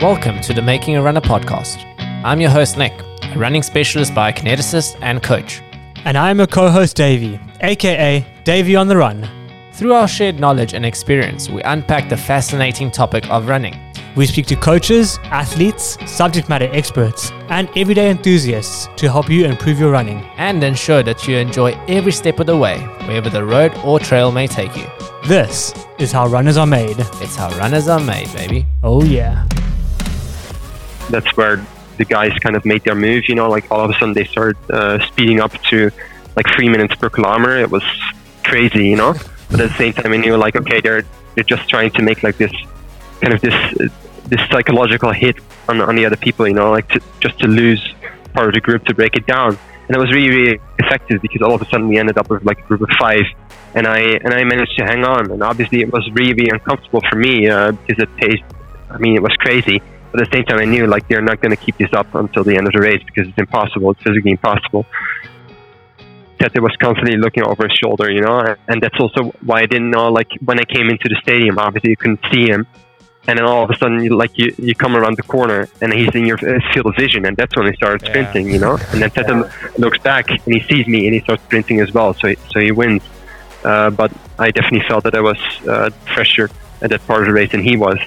Welcome to the Making a Runner podcast. I'm your host, Nick, a running specialist biokineticist and coach. And I'm a co host, Davey, aka Davey on the Run. Through our shared knowledge and experience, we unpack the fascinating topic of running. We speak to coaches, athletes, subject matter experts, and everyday enthusiasts to help you improve your running. and ensure that you enjoy every step of the way, wherever the road or trail may take you. This is how runners are made. It's how runners are made, baby. Oh, yeah. That's where the guys kind of made their move. You know, like all of a sudden they started uh, speeding up to like three minutes per kilometer. It was crazy, you know. But at the same time, I knew like okay, they're they're just trying to make like this kind of this this psychological hit on on the other people, you know, like to, just to lose part of the group to break it down. And it was really really effective because all of a sudden we ended up with like a group of five. And I and I managed to hang on, and obviously it was really, really uncomfortable for me uh, because it paced. I mean, it was crazy but at the same time, I knew like they're not going to keep this up until the end of the race because it's impossible. It's physically impossible. Tete was constantly looking over his shoulder, you know, and that's also why I didn't know. Like when I came into the stadium, obviously you couldn't see him, and then all of a sudden, you, like you, you come around the corner and he's in your uh, field of vision, and that's when he started Yeah. sprinting, you know. And then Tete looks back and he sees me and he starts sprinting as well, so he, so he wins. Uh, but I definitely felt that I was uh, fresher at that part of the race than he was.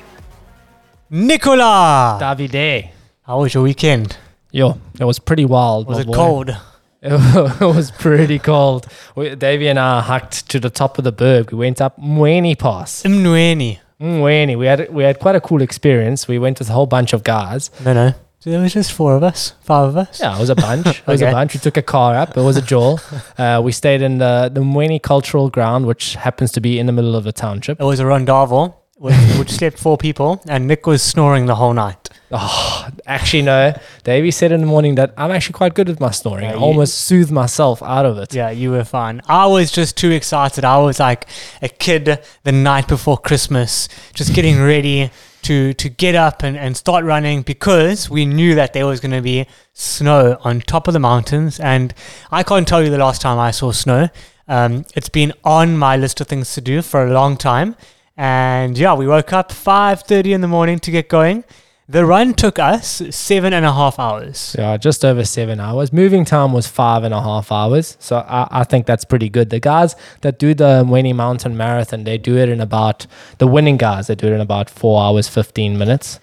Nicola! Davide. How was your weekend? Yo, it was pretty wild. Was it boy. cold? It was pretty cold. We, Davey and I hiked to the top of the berg. We went up Mweni Pass. Mnweni. Mweni. We had we had quite a cool experience. We went with a whole bunch of guys. No, no. So there was just four of us, five of us. Yeah, it was a bunch. It was a bunch. We took a car up. It was a jewel. Uh, we stayed in the, the Mweni Cultural Ground, which happens to be in the middle of the township. It was a rondavel, which, which slept four people, and Nick was snoring the whole night. Oh, actually, no. Davey said in the morning that I'm actually quite good with my snoring. Yeah, I almost soothed myself out of it. Yeah, you were fine. I was just too excited. I was like a kid the night before Christmas, just getting ready to to get up and, and start running because we knew that there was going to be snow on top of the mountains. And I can't tell you the last time I saw snow. Um, it's been on my list of things to do for a long time. And yeah, we woke up 5.30 in the morning to get going. The run took us seven and a half hours. Yeah, just over seven hours. Moving time was five and a half hours. So I, I think that's pretty good. The guys that do the Mweni Mountain Marathon, they do it in about, the winning guys, they do it in about four hours, 15 minutes.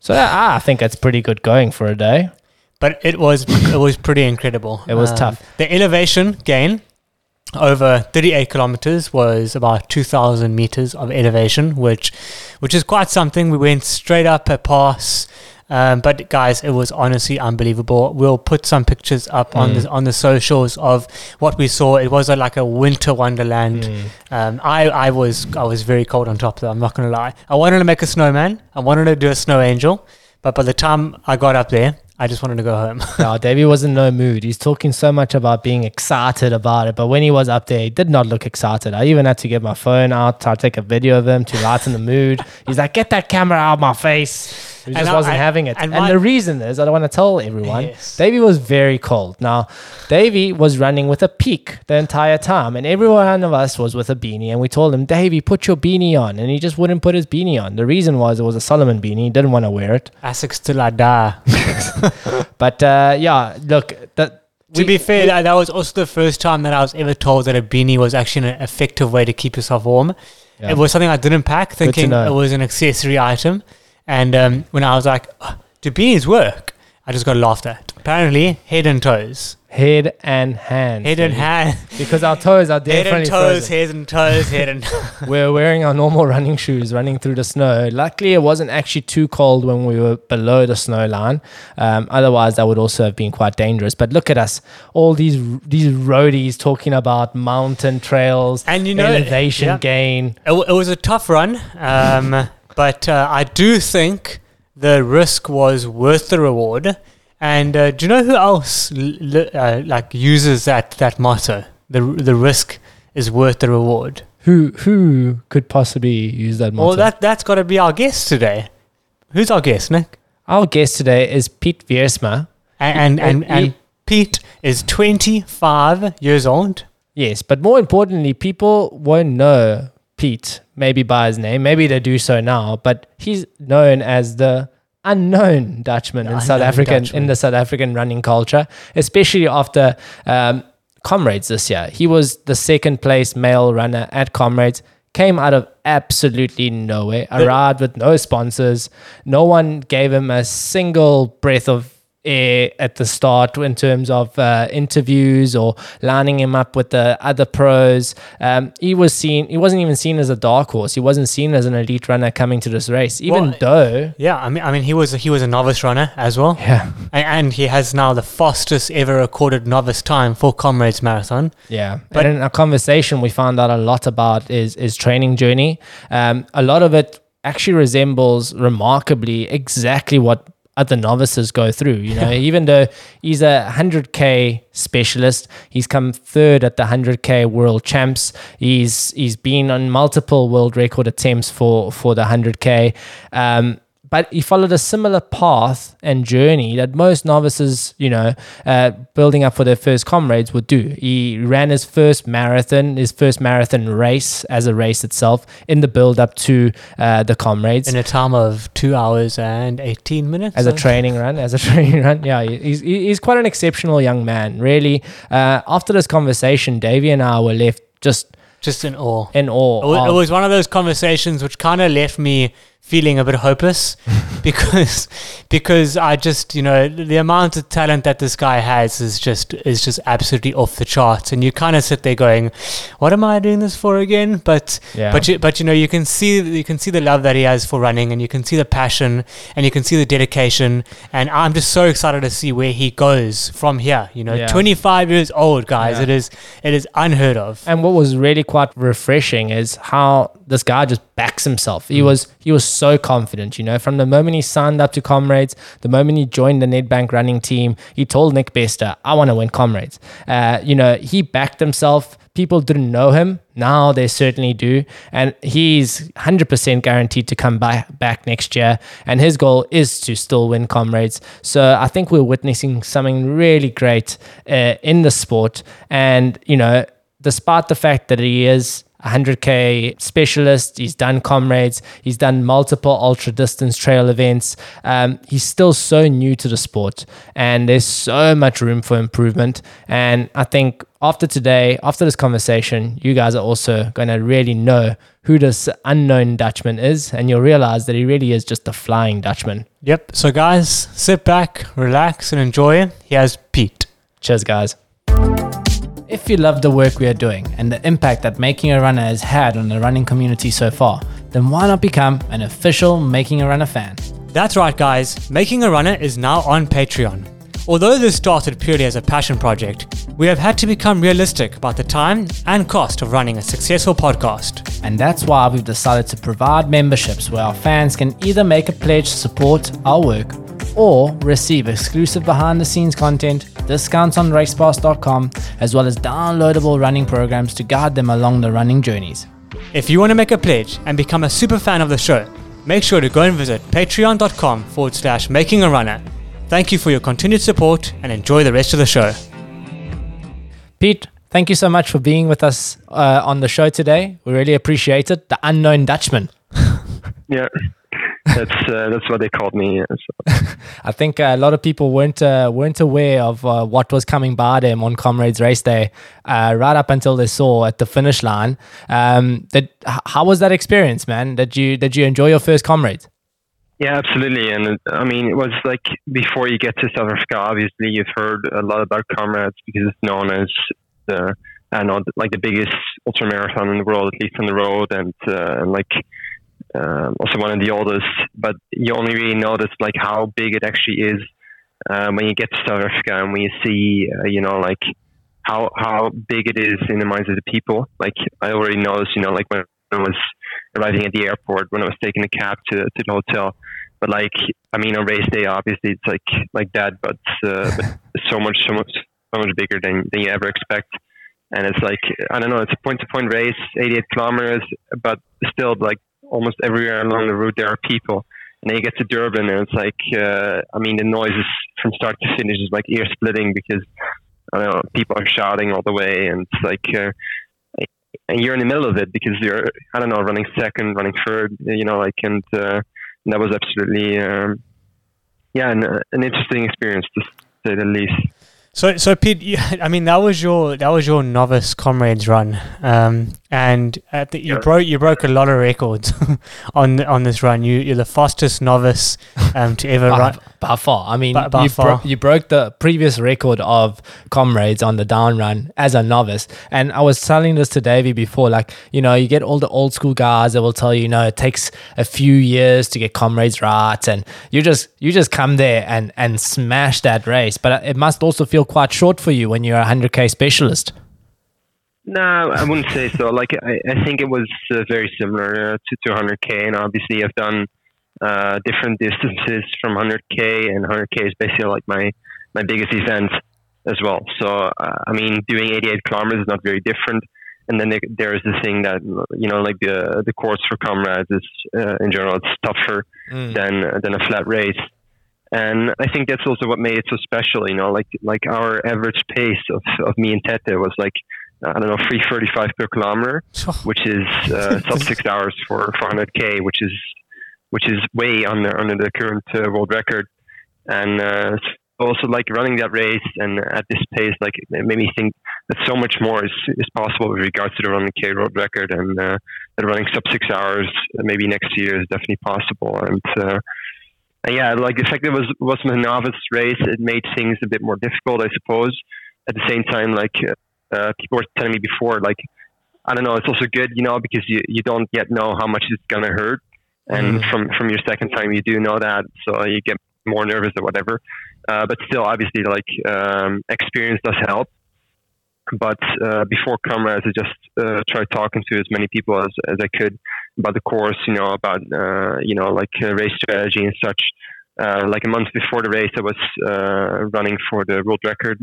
So I I think that's pretty good going for a day. but it was it was pretty incredible. It was um, tough. The elevation gain over 38 kilometers was about 2,000 meters of elevation, which which is quite something. We went straight up a pass. Um, but guys, it was honestly unbelievable. We'll put some pictures up on Mm. the on the socials of what we saw. It was a, like a winter wonderland. Mm. Um, I, I was I was very cold on top that. I'm not gonna lie. I wanted to make a snowman. I wanted to do a snow angel, but by the time I got up there, I just wanted to go home. No, Davey was in no mood. He's talking so much about being excited about it, but when he was up there, he did not look excited. I even had to get my phone out to take a video of him to lighten the mood. He's like, "Get that camera out of my face." He just I- wasn't I- having it. and And, my- the reason is, I don't want to tell everyone. Yes. Davey was very cold. Now, Davey was running with a peak the entire time, and every one of us was with a beanie. And we told him, "Davey, put your beanie on," and he just wouldn't put his beanie on. The reason was it was a Salomon beanie. He didn't want to wear it. ASICS till I die. But uh, yeah, look, that. To be fair, that, that was also the first time that I was ever told that a beanie was actually an effective way to keep yourself warm. Yeah. It was something I didn't pack, thinking it was an accessory item. And um, when I was like, "Oh, "Do beanies work?" I just got laughed at. Apparently, head and toes, Head and hands. head and baby. hand, Because our toes are definitely head and toes, frozen. head and toes, head and. We're wearing our normal running shoes, running through the snow. Luckily, it wasn't actually too cold when we were below the snow line. Um, otherwise, that would also have been quite dangerous. But look at us, all these these roadies talking about mountain trails And you know- elevation yeah. gain. It, it was a tough run, um, but uh, I do think the risk was worth the reward. And uh, do you know who else uh, like uses that that motto? The the risk is worth the reward. Who who could possibly use that motto? Well, that that's got to be our guest today. Who's our guest, Nick? Our guest today is Piet Wiersma. And and and, And and Piet is twenty five years old. Yes, but more importantly, people won't know Piet maybe by his name. Maybe they do so now, but he's known as the unknown Dutchman in The South unknown African in the South African running culture, especially after um, Comrades this year. He was the second place male runner at Comrades. Came out of absolutely nowhere. Arrived with no sponsors. No one gave him a single breath of at the start in terms of uh, interviews or lining him up with the other pros. Um, he was seen. He wasn't even seen as a dark horse. He wasn't seen as an elite runner coming to this race, even Well, though. Yeah, I mean, I mean, he was he was a novice runner as well, Yeah, and, and he has now the fastest ever recorded novice time for Comrades Marathon. Yeah, But- but in our conversation, we found out a lot about his his training journey. Um, a lot of it actually resembles remarkably exactly what other novices go through. You know, even though he's a hundred k specialist, he's come third at the hundred k world champs. He's he's been on multiple world record attempts for for the hundred k. Um, but he followed a similar path and journey that most novices, you know, uh, building up for their first comrades would do. He ran his first marathon, his first marathon race as a race itself in the build up to uh, the comrades. in a time of two hours and 18 minutes. as a training run, as a training run, yeah, he's he's quite an exceptional young man. Really, uh, after this conversation, Davey and I were left just Just in awe. in awe. It it was one of those conversations which kind of left me feeling a bit hopeless because because I just you know the amount of talent that this guy has is just is just absolutely off the charts and you kind of sit there going what am I doing this for again but Yeah. but you, but you know you can see you can see the love that he has for running and you can see the passion and you can see the dedication and I'm just so excited to see where he goes from here you know Yeah. 25 years old guys Yeah. it is it is unheard of And what was really quite refreshing is how this guy just backs himself. He was he was so confident, you know, from the moment he signed up to Comrades, the moment he joined the Nedbank running team, he told Nick Bester, "I want to win Comrades." Uh, you know, he backed himself. People didn't know him. Now they certainly do, and he's 100% guaranteed to come back back next year. And his goal is to still win Comrades. So I think we're witnessing something really great uh, in the sport. And you know, despite the fact that he is 100k specialist, he's done comrades, he's done multiple ultra distance trail events. Um, he's still so new to the sport, and there's so much room for improvement. And I think after today, after this conversation, you guys are also going to really know who this unknown Dutchman is, and you'll realize that he really is just a flying Dutchman. Yep. So, guys, sit back, relax, and enjoy. Here's Piet. Cheers, guys. If you love the work we are doing and the impact that Making a Runner has had on the running community so far, then why not become an official Making a Runner fan? That's right, guys. Making a Runner is now on Patreon. Although this started purely as a passion project, we have had to become realistic about the time and cost of running a successful podcast. And that's why we've decided to provide memberships where our fans can either make a pledge to support our work or receive exclusive behind the scenes content, discounts on racepass.com, as well as downloadable running programs to guide them along the running journeys. If you want to make a pledge and become a super fan of the show, make sure to go and visit patreon.com forward slash making a runner. Thank you for your continued support and enjoy the rest of the show. Piet, thank you so much for being with us uh, on the show today. We really appreciate it. The unknown Dutchman. Yeah, that's uh, that's what they called me. so. I think uh, a lot of people weren't uh, weren't aware of uh, what was coming by them on Comrades Race Day, uh, right up until they saw at the finish line. Um, that how was that experience, man? Did you did you enjoy your first Comrades? Yeah, absolutely. And I mean, it was like before you get to South Africa, obviously you've heard a lot about Comrades because it's known as the, I know, like the biggest ultra marathon in the world, at least on the road, and, uh, and like um, also one of the oldest. But you only really notice like how big it actually is um, when you get to South Africa and when you see, uh, you know, like how how big it is in the minds of the people. Like I already noticed, you know, like when I was arriving at the airport, when I was taking a cab to to the hotel. But like, I mean, on race day, obviously it's like like that, but uh, but so much so much so much bigger than than you ever expect. And it's like I don't know, it's a point to point race, 88 kilometers, but still like almost everywhere along the route there are people. And then you get to Durban, and it's like, uh, I mean, the noise is from start to finish is like ear splitting because know, people are shouting all the way, and it's like, uh, and you're in the middle of it because you're, I don't know, running second, running third, you know, like, and, uh, and that was absolutely, um, yeah, an, uh, an interesting experience to say the least. So, so Piet, you, I mean, that was your that was your novice comrades run, um, and at the, you Yeah. broke you broke a lot of records on on this run. You you're the fastest novice um, to ever by, run. by far. I mean, By- by you, far. you broke the previous record of comrades on the down run as a novice. And I was telling this to Davey before, like, you know, you get all the old school guys that will tell you, you know, it takes a few years to get comrades right. And you just, you just come there and, and smash that race. But it must also feel quite short for you when you're a 100K specialist. No, I wouldn't say so. Like I, I think it was uh, very similar uh, to 200k, and obviously I've done uh, different distances from 100k, and 100k is basically like my my biggest event as well. So uh, I mean, doing 88 kilometers is not very different. And then there- is the thing that you know, like the the course for comrades is uh, in general it's tougher than than a flat race. And I think that's also what made it so special. You know, like like our average pace of, of me and Tete was like I don't know three thirty five per kilometer, which is uh, sub six hours for 400k, which is which is way under under the current uh, world record. And uh, also like running that race and at this pace, like it made me think that so much more is, is possible with regards to the running k world record and uh, that running sub six hours maybe next year is definitely possible. And uh, and yeah, like the fact that it was was my novice race, it made things a bit more difficult, I suppose. At the same time, like uh, people were telling me before, like I don't know, it's also good, you know, because you, you don't yet know how much it's gonna hurt, and Mm. from from your second time, you do know that, so you get more nervous or whatever. Uh, but still, obviously, like um, experience does help. But uh, before comrades, I just uh, tried talking to as many people as, as I could about the course, you know, about uh, you know like uh, race strategy and such. Uh, like a month before the race, I was uh, running for the world record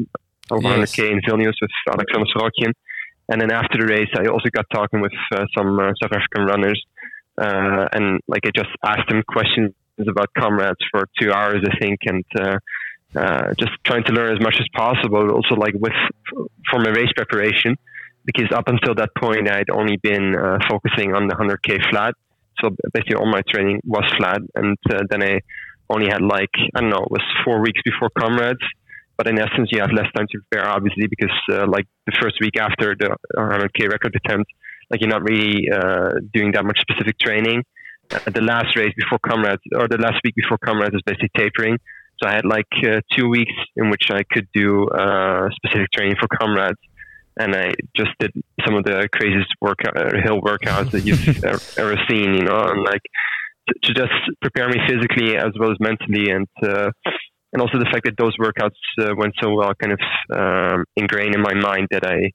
over Yes. 100k in Vilnius with Alexander Sorokin. And then after the race, I also got talking with uh, some uh, South African runners, uh, and like I just asked them questions about comrades for two hours, I think, and uh, uh, just trying to learn as much as possible. Also, like with for my race preparation, because up until that point, I'd only been uh, focusing on the 100k flat. So basically, all my training was flat, and uh, then I only had like I don't know, it was four weeks before comrades. But in essence, you have less time to prepare, obviously, because uh, like the first week after the 100k record attempt, like you're not really uh, doing that much specific training. Uh, the last race before comrades, or the last week before comrades, is basically tapering. So I had like uh, two weeks in which I could do uh, specific training for comrades, and I just did some of the craziest workout, uh, hill workouts that you've ever, ever seen. You know, and like to, to just prepare me physically as well as mentally, and uh, and also the fact that those workouts uh, went so well, kind of um, ingrained in my mind that I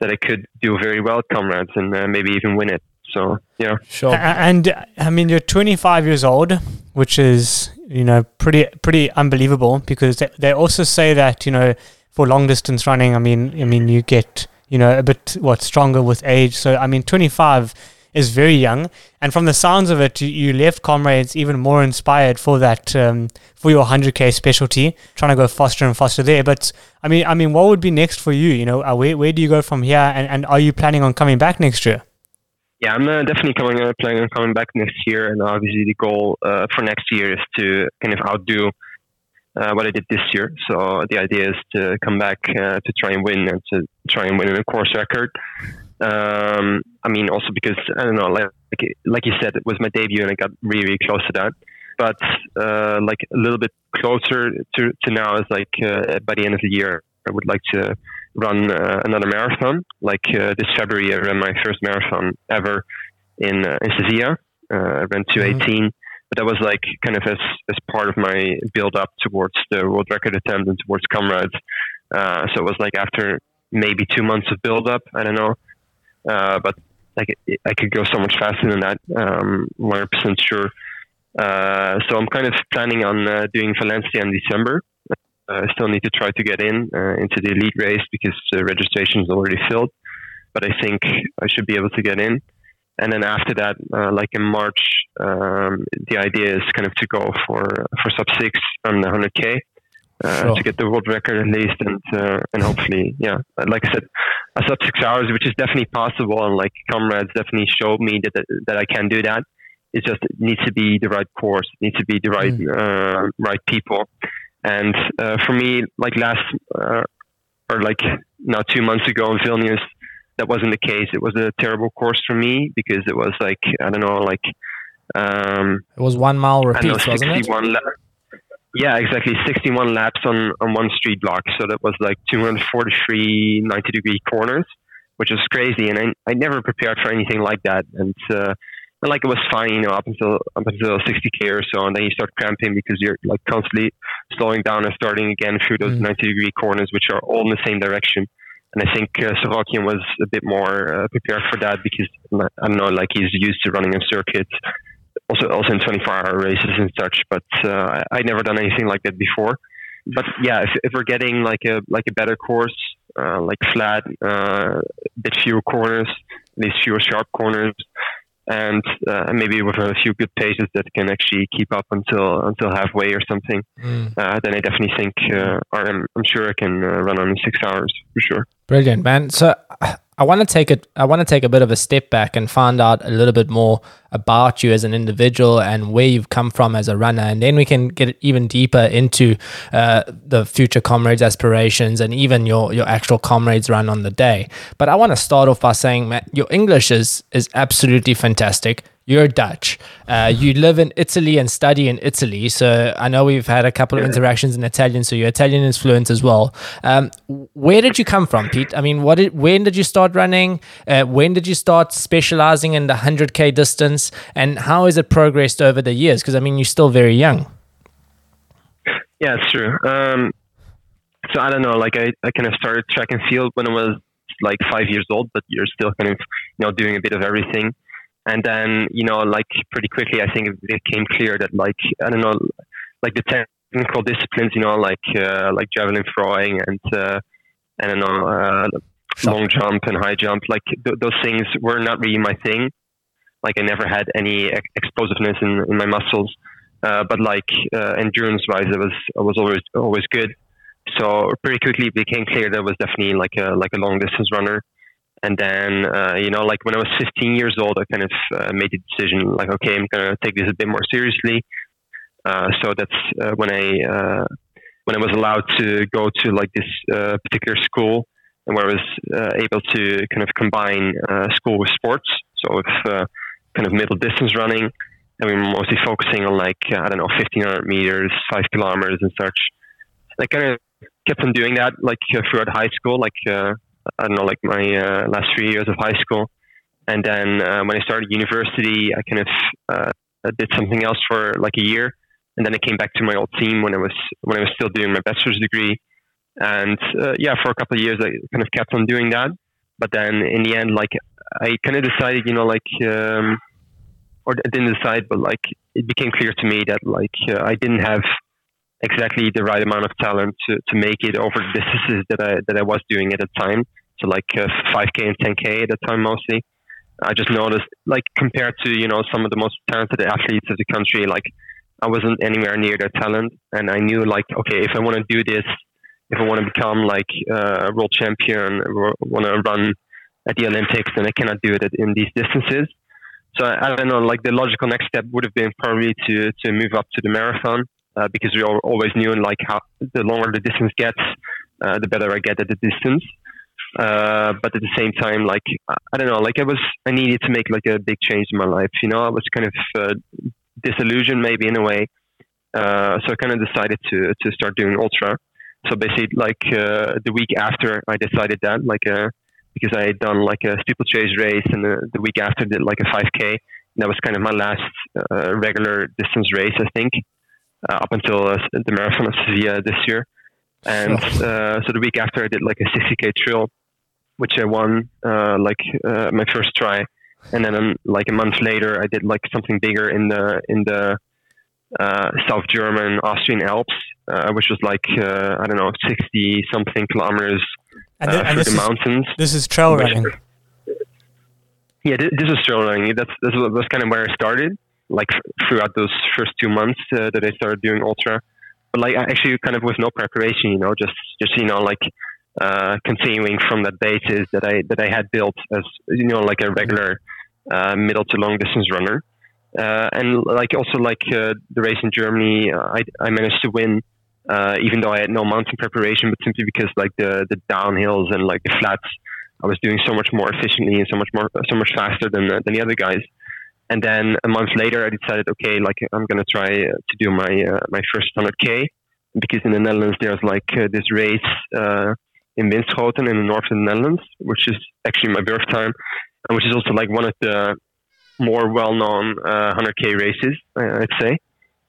that I could do very well at comrades and uh, maybe even win it. So yeah. Sure. And uh, I mean, you're 25 years old, which is you know pretty pretty unbelievable because they, they also say that you know for long distance running, I mean, I mean you get you know a bit what stronger with age. So I mean, 25 is very young, and from the sounds of it, you, left comrades even more inspired for that um, for your 100k specialty, trying to go faster and faster there. But I mean, I mean, what would be next for you? You know, uh, where where do you go from here, and, and are you planning on coming back next year? Yeah, I'm uh, definitely coming uh, planning on coming back next year, and obviously the goal uh, for next year is to kind of outdo uh, what I did this year. So the idea is to come back uh, to try and win and to try and win a course record. Um, I mean, also because I don't know, like like you said, it was my debut, and I got really really close to that. But uh, like a little bit closer to, to now is like uh, by the end of the year, I would like to run uh, another marathon. Like uh, this February, I ran my first marathon ever in uh, in Sevilla. Uh, I ran 218, but that was like kind of as as part of my build up towards the world record attempt and towards comrades. Uh, so it was like after maybe two months of build up. I don't know, uh, but like it, I could go so much faster than that. Um, 100% sure. Uh, so I'm kind of planning on uh, doing Valencia in December. Uh, I still need to try to get in uh, into the elite race because the registration is already filled. But I think I should be able to get in. And then after that, like in March, um, the idea is kind of to go for for sub six on the 100k uh, Sure. to get the world record at least, and uh, and hopefully, yeah, like I said, a sub six hours, which is definitely possible, and like comrades definitely showed me that that I can do that. It just needs to be the right course, it needs to be the right uh, right people. And uh, for me, like last uh, or like now two months ago in Vilnius, that wasn't the case. It was a terrible course for me because it was like I don't know, like um, It was one mile I don't know, repeats, wasn't it? 61 la- yeah, exactly. 61 laps on, on one street block. So that was like 243 90 degree corners, which was crazy. And I, I never prepared for anything like that. And, uh, and like it was fine, you know, up until up until 60k or so, and then you start cramping because you're like constantly slowing down and starting again through those Mm. 90 degree corners, which are all in the same direction. And I think uh, Sorokin was a bit more uh, prepared for that because I don't know, like he's used to running in circuits, also also in 24 hour races and such. But uh, I I'd never done anything like that before. But yeah, if, if we're getting like a like a better course, uh, like flat, uh, a bit fewer corners, these fewer sharp corners, and uh, maybe with a few good paces that can actually keep up until until halfway or something, Mm. uh, then I definitely think uh, or I'm, I'm sure I can uh, run on six hours for sure. Brilliant, man. So I want to take it. I want to take a bit of a step back and find out a little bit more about you as an individual and where you've come from as a runner, and then we can get even deeper into uh, the future comrades' aspirations and even your your actual comrades run on the day. But I want to start off by saying, man, your English is is absolutely fantastic. You're Dutch. Uh, you live in Italy and study in Italy. So I know we've had a couple of interactions in Italian. So your Italian is fluent as well. Um, where did you come from, Piet? I mean, what did, when did you start running? Uh, when did you start specializing in the 100K distance? And how has it progressed over the years? Because, I mean, you're still very young. Yeah, it's true. Um, so I don't know. Like I, I kind of started track and field when I was like five years old, but you're still kind of you know doing a bit of everything. And then you know, like pretty quickly, I think it became clear that like I don't know, like the technical disciplines, you know, like uh, like javelin throwing and uh, I don't know, uh, long jump and high jump, like th- those things were not really my thing. Like I never had any ex- explosiveness in, in my muscles. Uh, but like uh, endurance wise, it was I was always always good. So pretty quickly it became clear that I was definitely like a like a long distance runner. And then uh, you know, like when I was 15 years old, I kind of uh, made the decision like, okay, I'm gonna take this a bit more seriously. Uh, so that's uh, when I uh, when I was allowed to go to like this uh, particular school, and where I was able to kind of combine school with sports. So with kind of middle distance running, and we were mostly focusing on like I don't know 1500 meters, five kilometers, and such. I kind of kept on doing that like throughout high school, like I don't know, like my uh, last three years of high school, and then uh, when I started university, I kind of uh, did something else for like a year, and then I came back to my old team when I was when I was still doing my bachelor's degree, and uh, yeah, for a couple of years I kind of kept on doing that, but then in the end, like I kind of decided, you know, like. Um, or I didn't decide, but like it became clear to me that like uh, I didn't have exactly the right amount of talent to, to make it over the distances that I that I was doing at the time. So like uh, 5k and 10k at the time mostly. I just noticed like compared to you know some of the most talented athletes of the country, like I wasn't anywhere near their talent, and I knew like okay if I want to do this, if I want to become like uh, a world champion, want to run at the Olympics, then I cannot do it in these distances. So I, I don't know, like the logical next step would have been probably to, to move up to the marathon uh, because we al- always knew like how the longer the distance gets, uh, the better I get at the distance. Uh, but at the same time, like I don't know, like I was, I needed to make like a big change in my life. You know, I was kind of uh, disillusioned maybe in a way. Uh, so I kind of decided to to start doing ultra. So basically, like uh, the week after I decided that, like because I had done like a steeplechase race, and the, the week after did like a 5K. And that was kind of my last regular distance race, I think, up until uh, the marathon of Sevilla this year. And uh, so the week after, I did like a 60K trail, which I won uh, like uh, my first try. And then um, like a month later, I did like something bigger in the in the uh, South German Austrian Alps, uh, which was like uh, I don't know 60 something kilometers And, uh, and through this, the is, mountains. this is trail running. Yeah, thi- this is trail running. That's this was, was kind of where I started. Like throughout those first two months uh, that I started doing ultra, but like actually kind of with no preparation, you know, just just you know like uh, continuing from that basis that I that I had built as you know like a regular uh, middle to long distance runner. Uh, and like also like uh, the race in Germany, I, I managed to win, uh, even though I had no mountain preparation, but simply because like the the downhills and like the flats, I was doing so much more efficiently and so much more so much faster than than the other guys. And then a month later, I decided, okay, like I'm gonna try to do my my first 100k because in the Netherlands there's like this race in Winschoten in the north of the Netherlands, which is actually my birth time, and which is also like one of the more well-known uh, 100k races, uh, I'd say.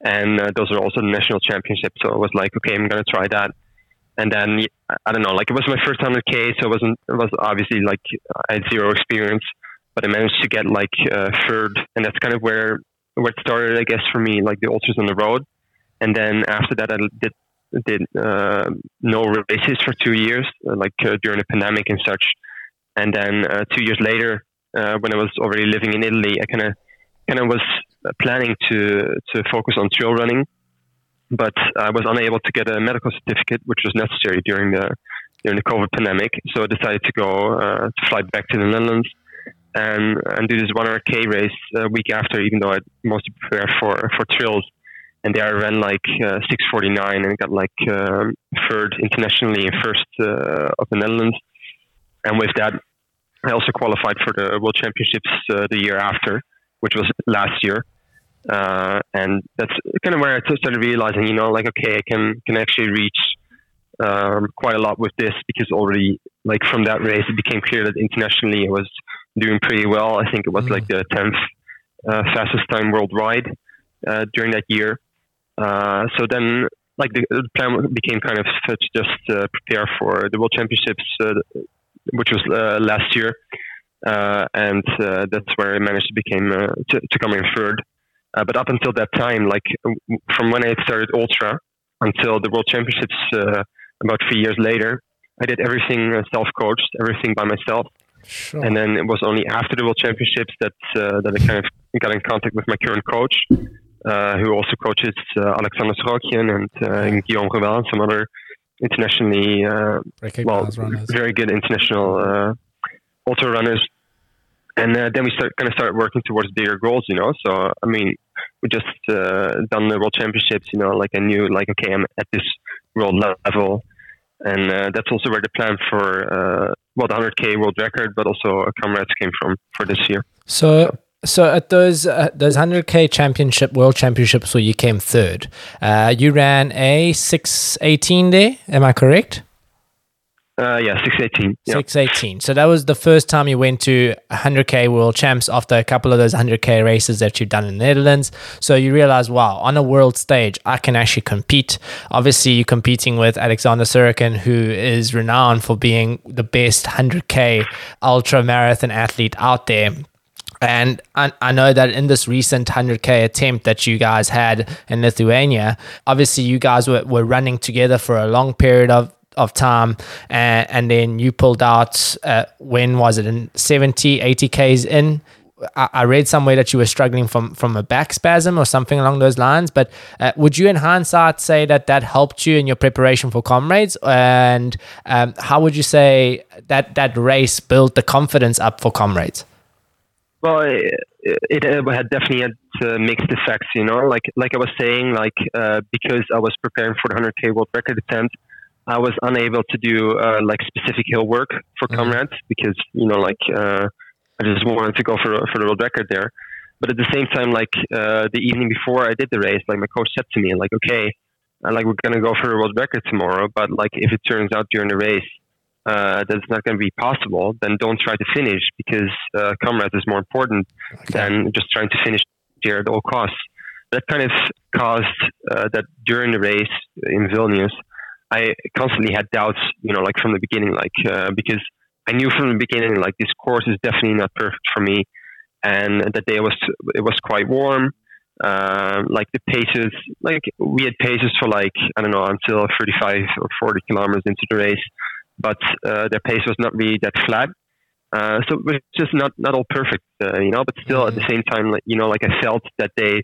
And uh, those are also the national championships. So I was like, okay, I'm gonna try that. And then I don't know, like it was my first 100k, so it wasn't. It was obviously like I had zero experience, but I managed to get like uh, third, and that's kind of where where it started, I guess, for me, like the ultras on the road. And then after that, I did did uh, no races for two years, uh, like uh, during the pandemic and such. And then uh, two years later, uh, when I was already living in Italy, I kind of kind of was planning to to focus on trail running, but I was unable to get a medical certificate, which was necessary during the during the COVID pandemic. So I decided to go to fly back to the Netherlands and and do this 100k race a week after, even though I mostly prepared for for trails. And there I ran like uh, 6:49 and got like uh, third internationally and first uh, of the Netherlands. And with that, I also qualified for the World Championships uh, the year after, which was last year. Uh, and that's kind of where I started realizing, you know, like okay, I can can actually reach um, quite a lot with this because already, like from that race, it became clear that internationally I was doing pretty well. I think it was mm. like the tenth uh, fastest time worldwide uh, during that year. Uh, so then, like the, the, plan became kind of to just uh, prepare for the World Championships which was uh, last year, uh, and uh, that's where I managed to become to, to come in third. but up until that time, like from when I started ultra until the World Championships about three years later, I did everything self-coached, everything by myself. Sure. And then it was only after the World Championships that uh, that I kind of got in contact with my current coach, uh, who also coaches uh, Alexander Sorokin and Guillaume Ruel and some other internationally uh, well, very good international uh, ultra runners. And uh, then we start kind of start working towards bigger goals, you know. So I mean, we just uh, done the world championships, you know. Like I knew, like okay, I'm at this world level, and uh, that's also where the plan for uh, well, the 100k world record, but also comrades came from for this year. So so at those uh, those 100k championship world championships where you came third, uh, you ran a 618 there. Am I correct? Uh, yeah, 618. Yeah. 618. So that was the first time you went to 100k world champs after a couple of those 100k races that you've done in the Netherlands. So you realize, wow, on a world stage, I can actually compete. Obviously, you're competing with Alexander Sorokin, who is renowned for being the best 100k ultra marathon athlete out there. And I, I, know that in this recent 100K attempt that you guys had in Lithuania, obviously you guys were, were running together for a long period of, of time. And, and then you pulled out, uh, when was it, in 70, 80Ks in? I, read somewhere that you were struggling from, from a back spasm or something along those lines. But uh, would you, in hindsight, say that that helped you in your preparation for comrades? And um, how would you say that that race built the confidence up for comrades? Well, it, it, had definitely had mixed effects, you know. Like like I was saying, like uh, because I was preparing for the 100k world record attempt, I was unable to do uh, like specific hill work for mm-hmm. comrades because you know like uh, I just wanted to go for for the world record there. But at the same time, like uh, the evening before I did the race, like my coach said to me, like, okay, uh, like we're gonna go for a world record tomorrow, but like if it turns out during the race uh, that's not going to be possible, then don't try to finish because uh, comrades is more important okay. than just trying to finish here at all costs. That kind of caused uh, that during the race in Vilnius, I constantly had doubts, you know, like from the beginning, like uh, because I knew from the beginning, like this course is definitely not perfect for me, and that day was it was quite warm. Uh, like the paces, like we had paces for like I don't know until 35 or 40 kilometers into the race, but uh, their pace was not really that flat. Uh, so it was just not not all perfect, uh, you know. But still, mm-hmm. at the mm-hmm. same time, like, you know, like I felt that day,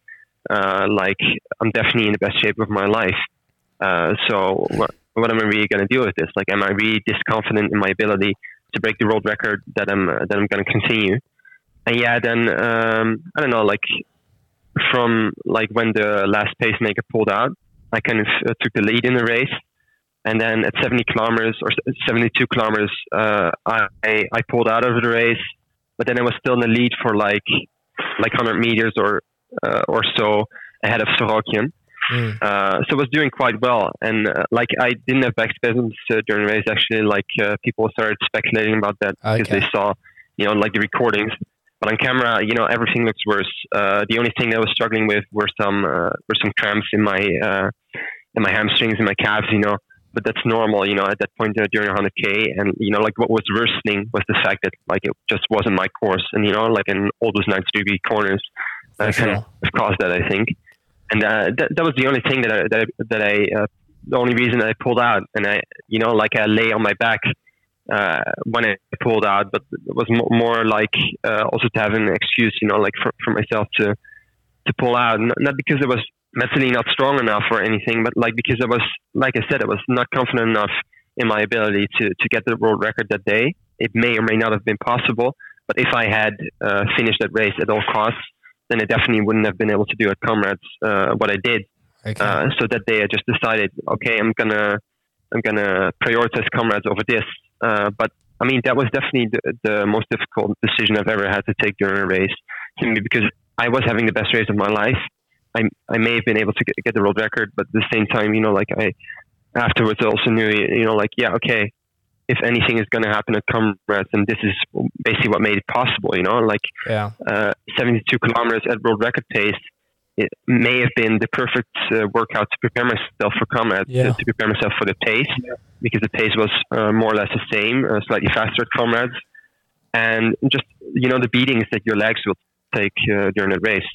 uh, like I'm definitely in the best shape of my life. Uh, so what, what am I really going to do with this? Like, am I really this confident in my ability to break the world record that I'm uh, that I'm going to continue? And yeah, then um, I don't know, like from like when the last pacemaker pulled out, I kind of uh, took the lead in the race. And then at 70 kilometers or 72 kilometers, uh, I, I pulled out of the race, but then I was still in the lead for like like 100 meters or uh, or so ahead of Sorokin. Mm. Uh, so I was doing quite well, and uh, like I didn't have back spasms uh, during the race. Actually, like uh, people started speculating about that okay. because they saw, you know, like the recordings. But on camera, you know, everything looks worse. Uh, the only thing I was struggling with were some uh, were some cramps in my in my hamstrings and my calves. You know, but that's normal. You know, at that point during 100k, and you know, like what was worsening was the fact that like it just wasn't my course, and you know, like in all those 90 degree corners, that kind of caused that. I think and uh, that, that was the only thing that I, that I, that I uh, the only reason I pulled out. And I, you know, like I lay on my back uh, when I pulled out, but it was more, more like uh, also to have an excuse, you know, like for, for myself to to pull out, not, because I was mentally not strong enough or anything, but like because I was, like I said, I was not confident enough in my ability to to get the world record that day. It may or may not have been possible, but if I had uh, finished that race at all costs, then I definitely wouldn't have been able to do at Comrades uh, what I did. Okay. Uh, so that day I just decided, okay, I'm gonna I'm gonna prioritize Comrades over this. Uh, but I mean, that was definitely the, the, most difficult decision I've ever had to take during a race, simply because I was having the best race of my life. I, I may have been able to get, get the world record, but at the same time, you know, like I afterwards I also knew, you know, like yeah, okay, if anything is going to happen at Comrades, and this is basically what made it possible. You know, like yeah. uh, 72 kilometers at world record pace. It may have been the perfect uh, workout to prepare myself for Comrades, yeah. to, to, prepare myself for the pace, yeah. because the pace was uh, more or less the same, uh, slightly faster at Comrades, and just you know the beatings that your legs will take uh, during the race.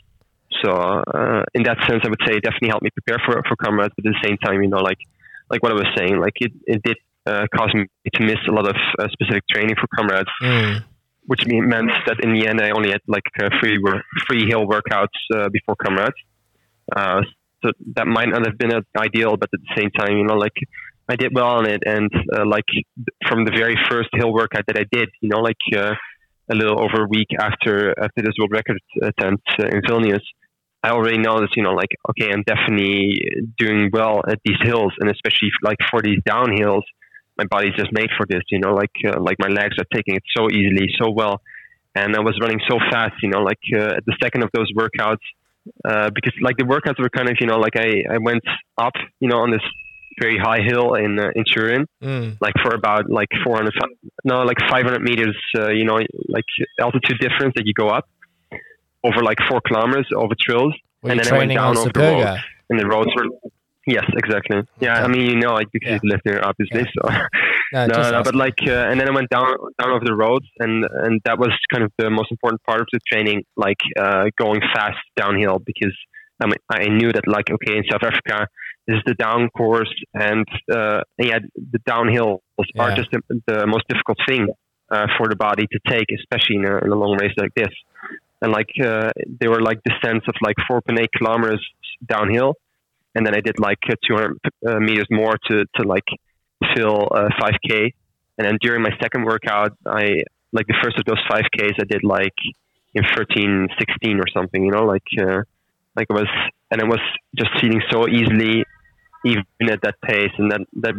So uh, in that sense, I would say it definitely helped me prepare for for Comrades, but at the same time, you know, like like what I was saying, like it, it did uh, caused me to miss a lot of uh, specific training for comrades, mm. which meant that in the end I only had like uh, free free hill workouts uh, before comrades. Uh, so that might not have been ideal, but at the same time, you know, like I did well on it, and uh, like from the very first hill workout that I did, you know, like a little over a week after after this world record attempt in Vilnius. I already know that you know, like, okay, I'm definitely doing well at these hills, and especially like for these downhills, my body's just made for this. You know, like uh, like my legs are taking it so easily, so well, and I was running so fast. You know, like uh, at the second of those workouts, uh, because like the workouts were kind of you know like I I went up you know on this very high hill in uh, in Turin, mm. like for about like 400 no like 500 meters. Uh, you know, like altitude difference that you go up over like four kilometers over trails, were and then I went down over the road, and the roads were Yes, exactly. Yeah, I mean, you know, like because yeah. you live there, obviously. Yeah. So no, no, no but like, uh, and then I went down down over the roads, and and that was kind of the most important part of the training, like uh, going fast downhill, because I mean, I knew that like, okay, in South Africa, this is the down course, and uh, yeah, the downhill yeah. are just the, the, most difficult thing uh, for the body to take, especially in a, in a long race like this. And like, uh, they were like descents of like 4.8 kilometers downhill and then I did like 200 uh, meters more to to like fill uh, 5k. And then during my second workout, I like the first of those 5ks, I did like in 13, 16 or something. You know, like uh, like it was, and it was just feeling so easily, even at that pace, and that that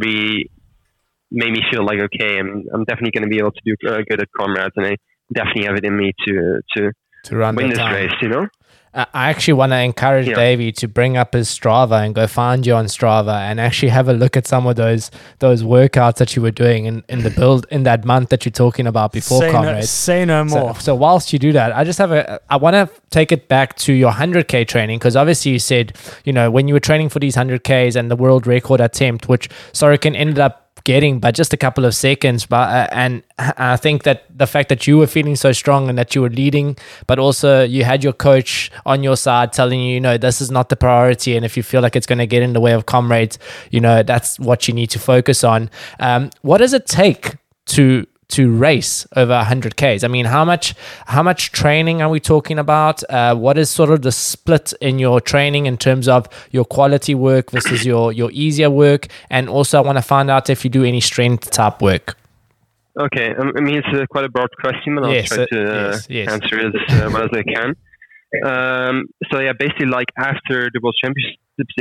made me feel like okay, I'm I'm definitely going to be able to do uh, good at comrades, and I definitely have it in me to to to run win this time. race. You know. Uh, I actually want to encourage yeah. Davey to bring up his Strava and go find you on Strava and actually have a look at some of those those workouts that you were doing in, in the build in that month that you're talking about before say comrades. No, say no more. So, so, whilst you do that, I just have a I want to take it back to your 100k training because obviously you said you know when you were training for these 100ks and the world record attempt, which Sorokin ended up getting by just a couple of seconds. But uh, and I think that the fact that you were feeling so strong and that you were leading, but also you had your coach on your side telling you, you know, this is not the priority, and if you feel like it's going to get in the way of comrades, you know, that's what you need to focus on. Um, what does it take to to race over 100 k's. I mean how much how much training are we talking about? Uh, what is sort of the split in your training in terms of your quality work versus your your easier work? And also i want to find out if you do any strength type work. Okay um, i mean it's uh, quite a broad question but i'll yes, try to uh, yes, yes. answer it as uh, well as i can. Um, so yeah, basically, like after the World Championships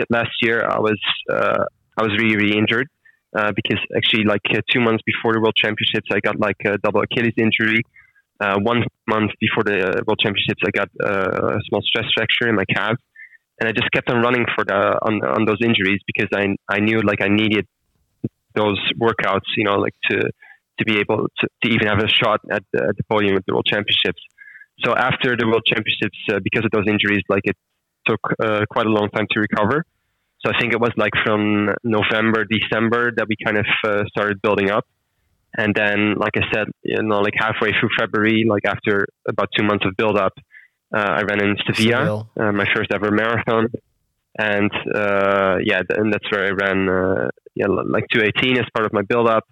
last year, I was uh, I was really really injured uh, because actually like uh, two months before the World Championships, I got like a double Achilles injury. Uh, one month before the World Championships, I got uh, a small stress fracture in my calf, and I just kept on running for the on on those injuries because I I knew like I needed those workouts, you know, like to to be able to, to even have a shot at the, at the podium at the World Championships. So after the World Championships, uh, because of those injuries, like it took uh, quite a long time to recover. So I think it was like from November, December that we kind of uh, started building up. And then, like I said, you know, like halfway through February, like after about two months of build up, uh, I ran in Sevilla, uh, my first ever marathon. And uh, yeah, and that's where I ran, uh, yeah, like 218 as part of my build up,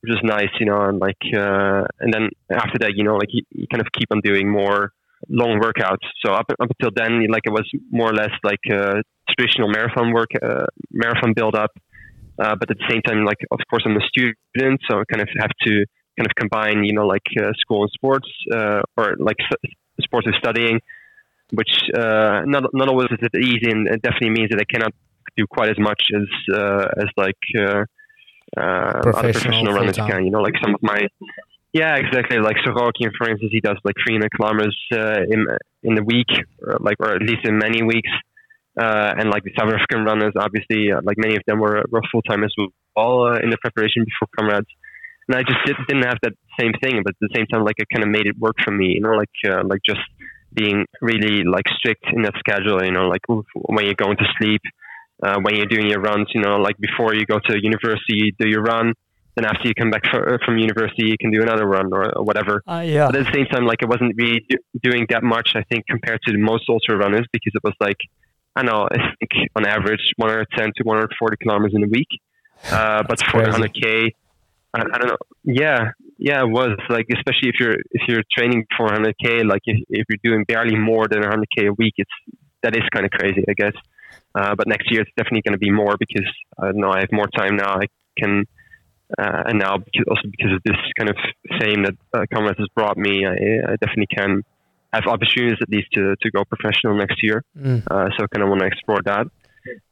which was nice, you know, and like, uh, and then after that, you know, like you, you kind of keep on doing more long workouts. So up, up until then, like it was more or less like a traditional marathon work, uh, marathon build up. Uh, but at the same time, like of course I'm a student, so I kind of have to kind of combine, you know, like uh, school and sports, uh, or like sports with studying, which uh, not not always is it easy, and it definitely means that I cannot do quite as much as uh, as like professional other professional runners can. You know, like some of my yeah, exactly. Like Sorokin, for instance, he does like 300 kilometers uh, in in a week, or like or at least in many weeks. Uh, and like the South African runners, obviously, uh, like many of them were, were full time as well uh, in the preparation before comrades. And I just did, not have that same thing, but at the same time, like it kind of made it work for me. You know, like uh, like just being really like strict in that schedule. You know, like when you're going to sleep, uh, when you're doing your runs. You know, like before you go to university, you do your run then after you come back for, from university, you can do another run or, or whatever. Uh, yeah. But at the same time, like I wasn't really do, doing that much, I think, compared to most ultra runners because it was like, I know, I think on average 110 to 140 kilometers in a week. Uh, but for 100k, I, I, don't know. Yeah, yeah, it was like especially if you're if you're training for 100k, like if, if you're doing barely more than 100k a week, it's that is kind of crazy, I guess. Uh, but next year it's definitely going to be more because I don't know I have more time now. I can uh, and now because, also because of this kind of fame that uh, Comrades has brought me, I, I, definitely can have opportunities at least to, to go professional next year. Mm. Uh, so I kind of want to explore that.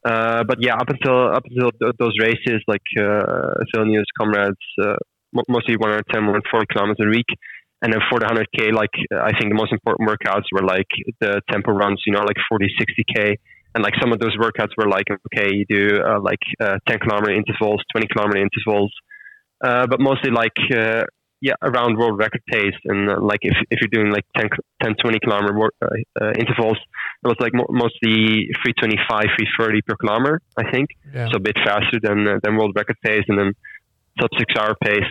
Uh, but yeah, up until up until th- those races like uh, Vilnius, Comrades, uh, mostly 110, 140 kilometers a week. And then for the 100k, like I think the most important workouts were like the tempo runs, you know, like 40, 60k and like some of those workouts were like okay you do uh, like uh, 10 kilometer intervals 20 kilometer intervals uh, but mostly like uh, yeah around world record pace and uh, like if, if you're doing like 10, 10 20 kilometer work, uh, intervals it was like mo- mostly 325 330 per kilometer i think yeah. so a bit faster than than world record pace and then sub six hour pace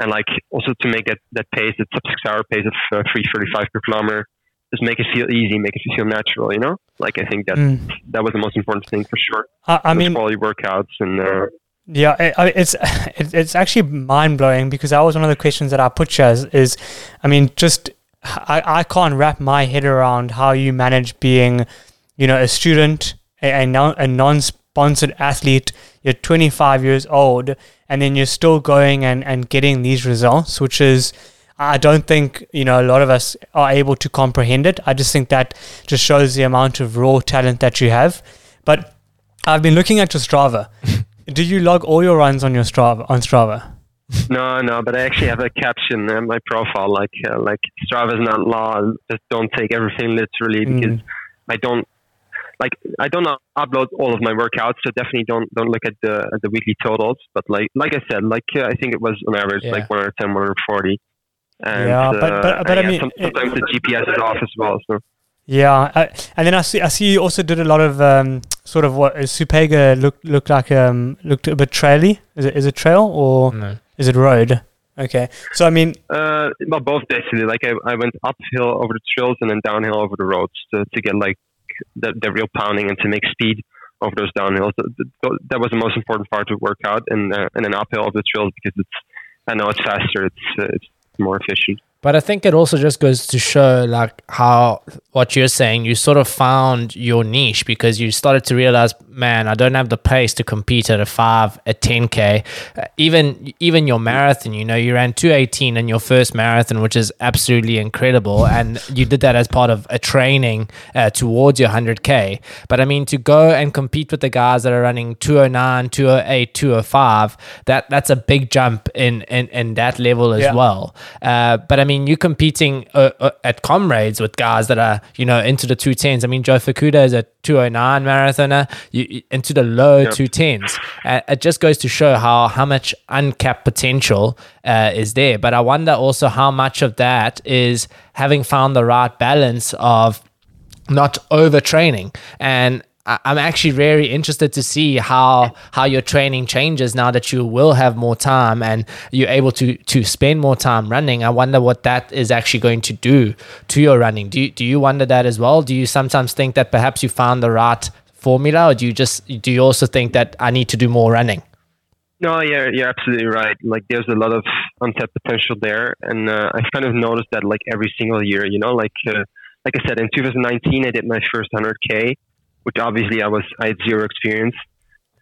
and like also to make that that pace that sub six hour pace of 335 per kilometer just make it feel easy, make it feel natural. You know, like I think that mm. that was the most important thing for sure. I, I mean, quality workouts and. Yeah, it, it's it's actually mind blowing because that was one of the questions that I put you as is, I mean, just I, I can't wrap my head around how you manage being, you know, a student, a, a non a non sponsored athlete. You're 25 years old, and then you're still going and and getting these results, which is I don't think you know a lot of us are able to comprehend it. I just think that just shows the amount of raw talent that you have. But I've been looking at your Strava. Do you log all your runs on your Strava on Strava? No, no, but I actually have a caption in my profile like uh, like Strava is not law. Just don't take everything literally mm. because I don't like I don't upload all of my workouts, so definitely don't don't look at the at the weekly totals. But like like I said, like uh, I think it was on average yeah. like 110, 140. And, yeah, but but, but uh, I mean, sometimes it, the GPS is off as well. So. Yeah, I, and then I see I see you also did a lot of um, sort of what is Superga looked looked like um looked a bit traily. Is it is it trail or no. is it road? Okay, so I mean, uh, well, both basically. Like I, I went uphill over the trails and then downhill over the roads to, to get like the, the real pounding and to make speed over those downhills. That, that was the most important part of workout, and uh, and then uphill of the trails because it's I know it's faster. It's uh, it's more efficient. But I think it also just goes to show like how what you're saying, you sort of found your niche because you started to realize, man, I don't have the pace to compete at a five, a 10K. Uh, even even your marathon, you know, you ran 218 in your first marathon, which is absolutely incredible. And you did that as part of a training uh, towards your 100K. But I mean, to go and compete with the guys that are running 209, 208, 205, that, that's a big jump in, in, in that level as Yeah. well. Uh, but I mean, you're competing uh, uh, at comrades with guys that are, you know, into the 210s. I mean, Joe Fukuda is a 209 marathoner, you, into the low Yep. 210s. Uh, it just goes to show how, how much uncapped potential uh, is there. But I wonder also how much of that is having found the right balance of not overtraining and I'm actually very interested to see how how your training changes now that you will have more time and you're able to to spend more time running. I wonder what that is actually going to do to your running. Do you, do you wonder that as well? Do you sometimes think that perhaps you found the right formula, or do you just do you also think that I need to do more running? No, yeah, you're absolutely right. Like, there's a lot of untapped potential there, and uh, I've kind of noticed that like every single year. You know, like uh, like I said, in 2019, I did my first 100k, which obviously I was I had zero experience.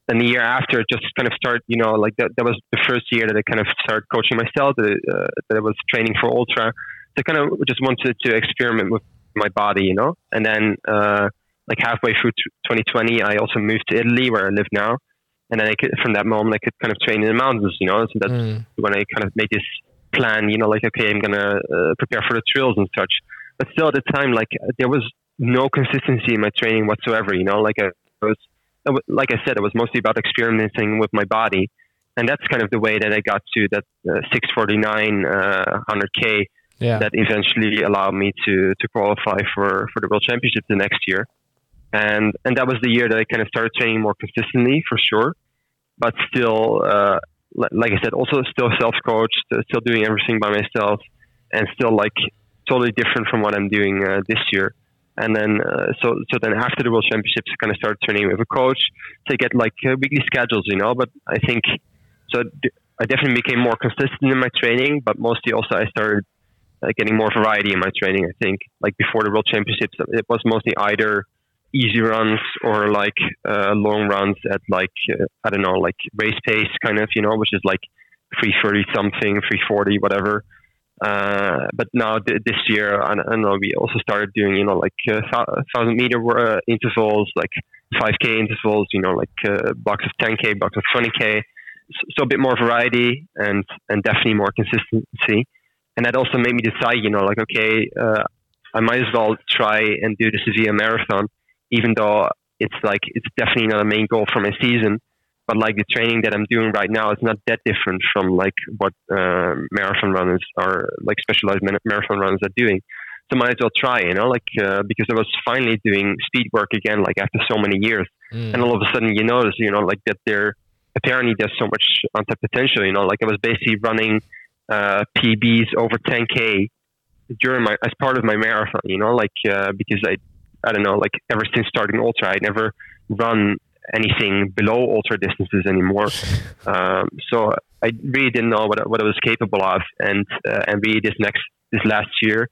And the year after, just kind of started. You know, like that, that was the first year that I kind of started coaching myself. That, uh, that I was training for ultra. So I kind of just wanted to experiment with my body, you know. And then uh, like halfway through t- 2020, I also moved to Italy, where I live now and then I could, from that moment, I could kind of train in the mountains, you know. So that's Mm. when I kind of made this plan, you know, like okay, I'm gonna uh, prepare for the trails and such. But still, at the time, like there was no consistency in my training whatsoever, you know. Like I was, like I said, it was mostly about experimenting with my body, and that's kind of the way that I got to that uh, 649 uh, 100k Yeah. that eventually allowed me to to qualify for for the world championship the next year and and that was the year that I kind of started training more consistently for sure but still uh, like I said also still self coached uh, still doing everything by myself and still like totally different from what I'm doing uh, this year and then uh, so so then after the world championships I kind of started training with a coach to get like uh, weekly schedules you know but I think so I definitely became more consistent in my training but mostly also I started uh, getting more variety in my training. I think like before the World Championships, it was mostly either easy runs or like uh, long runs at like uh, I don't know, like race pace kind of, you know, which is like three thirty something, three forty, whatever. Uh, but now th- this year, I, I know, we also started doing, you know, like uh, thou- thousand meter uh, intervals, like five k intervals, you know, like uh, of ten k, blocks of twenty k. So a bit more variety and and definitely more consistency and that also made me decide, you know, like okay, uh, I might as well try and do the Sevilla Marathon, even though it's like it's definitely not a main goal for my season. But like the training that I'm doing right now is not that different from like what uh, marathon runners are like specialized marathon runners are doing. So might as well try, you know, like uh, because I was finally doing speed work again, like after so many years, Mm. and all of a sudden you notice, you know, like that there apparently there's so much untapped potential. You know, like I was basically running uh, PBs over 10k during my as part of my marathon. You know, like uh, because I I don't know, like ever since starting ultra, I never run anything below ultra distances anymore. um, so I really didn't know what I- what I was capable of, and uh, and really this next this last year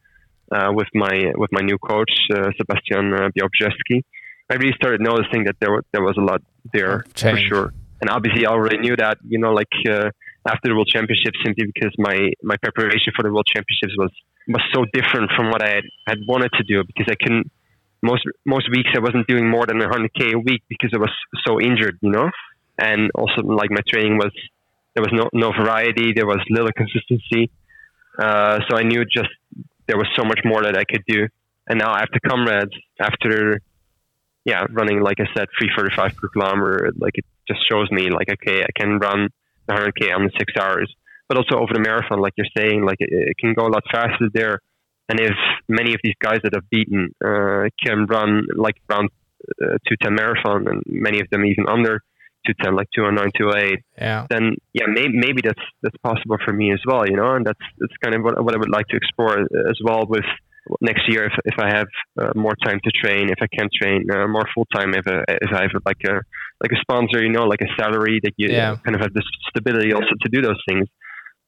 uh, with my with my new coach uh, Sebastian uh, Białbrzewski, I really started noticing that there wa- there was a lot there for sure. And obviously, I already knew that. You know, like uh, after the World Championships, simply because my my preparation for the World Championships was was so different from what I had, had wanted to do because I couldn't. Most most weeks I wasn't doing more than 100k a week because I was so injured, you know, and also like my training was there was no no variety, there was little consistency, uh, so I knew just there was so much more that I could do. And now after comrades, after yeah, running like I said, 3:45 per kilometer, like it just shows me like okay, I can run 100k under six hours, but also over the marathon, like you're saying, like it, it can go a lot faster there. And if many of these guys that have beaten uh, can run like around uh, 210 marathon, and many of them even under 210, like 209, 208, Yeah. then yeah, maybe, maybe that's that's possible for me as well, you know, and that's that's kind of what, what I would like to explore as well with next year if, if I have uh, more time to train, if I can train uh, more full time, if I, if I have like a like a sponsor, you know, like a salary that you Yeah. kind of have this stability also to do those things.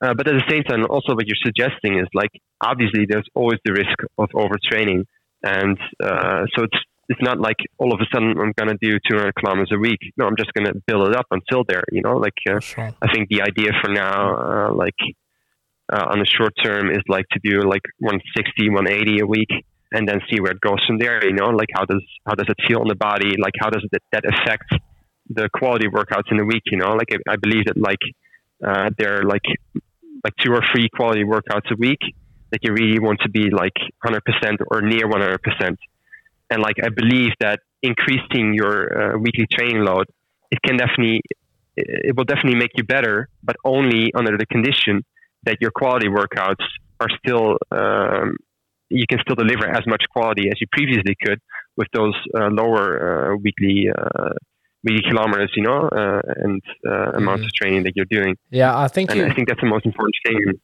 Uh, but at the same time, also what you're suggesting is like obviously there's always the risk of overtraining, and uh, so it's it's not like all of a sudden I'm gonna do 200 kilometers a week. No, I'm just gonna build it up until there. You know, like uh, Sure. I think the idea for now, uh, like uh, on the short term, is like to do like 160, 180 a week, and then see where it goes from there. You know, like how does how does it feel in the body? Like how does that, that affect the quality workouts in the week? You know, like I, I believe that like uh, there are like like two or three quality workouts a week that you really want to be like 100% or near 100%. And like I believe that increasing your uh, weekly training load, it can definitely, it will definitely make you better, but only under the condition that your quality workouts are still, um, you can still deliver as much quality as you previously could with those uh, lower uh, weekly weekly kilometers, you know, uh, and uh, amounts of training that you're doing. Yeah, I think And you. I think that's the most important thing.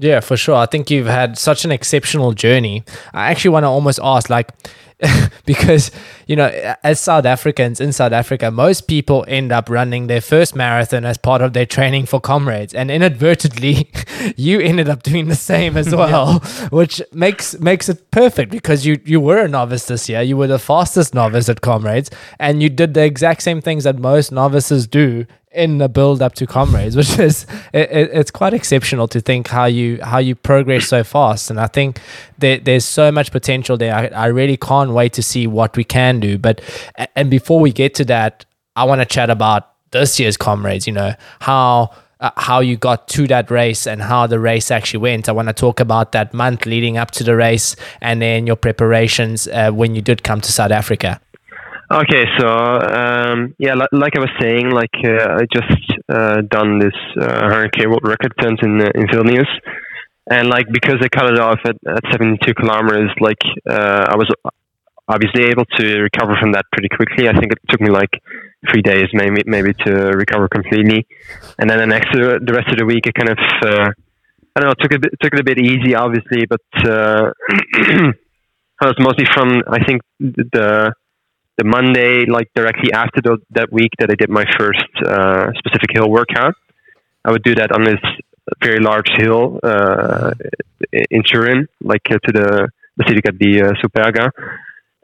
Yeah, for sure. I think you've had such an exceptional journey. I actually want to almost ask, like, because, you know, as South Africans in South Africa, most people end up running their first marathon as part of their training for comrades. And inadvertently, you ended up doing the same as well, which makes makes it perfect because you, you were a novice this year. You were the fastest novice at comrades, and you did the exact same things that most novices do in the build up to comrades which is it, it, it's quite exceptional to think how you how you progress so fast and i think there, there's so much potential there I, I really can't wait to see what we can do but and before we get to that i want to chat about this year's comrades you know how uh, how you got to that race and how the race actually went. I want to talk about that month leading up to the race and then your preparations uh, when you did come to South Africa. Okay, so um, yeah, li- like I was saying, like uh, I just uh, done this uh, 100k world record tent in uh, in Vilnius, and like because I cut it off at, at 72 kilometers, like uh, Obviously able to recover from that pretty quickly. I think it took me like three days, maybe maybe to recover completely, and then the next uh, the rest of the week I kind of uh, I don't know took it bit, took it a bit easy, obviously, but uh, I was mostly from I think the the Monday, like directly after the, that week that I did my first uh, specific hill workout. I would do that on this very large hill uh, in Turin, like uh, to the Basilica di uh, Superga.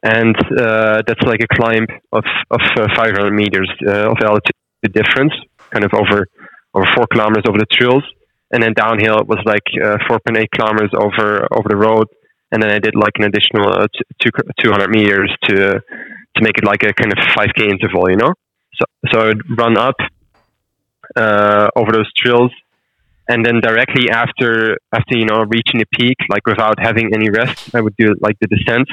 And uh, that's like a climb of, of uh, 500 meters uh, of altitude difference, kind of over, over four kilometers over the trails. And then downhill, it was like uh, 4.8 kilometers over, over the road. And then I did like an additional two, 200 meters to to make it like a kind of 5k interval, you know. So so I would run up over those trails, and then directly after after you know reaching the peak, like without having any rest, I would do like the descent,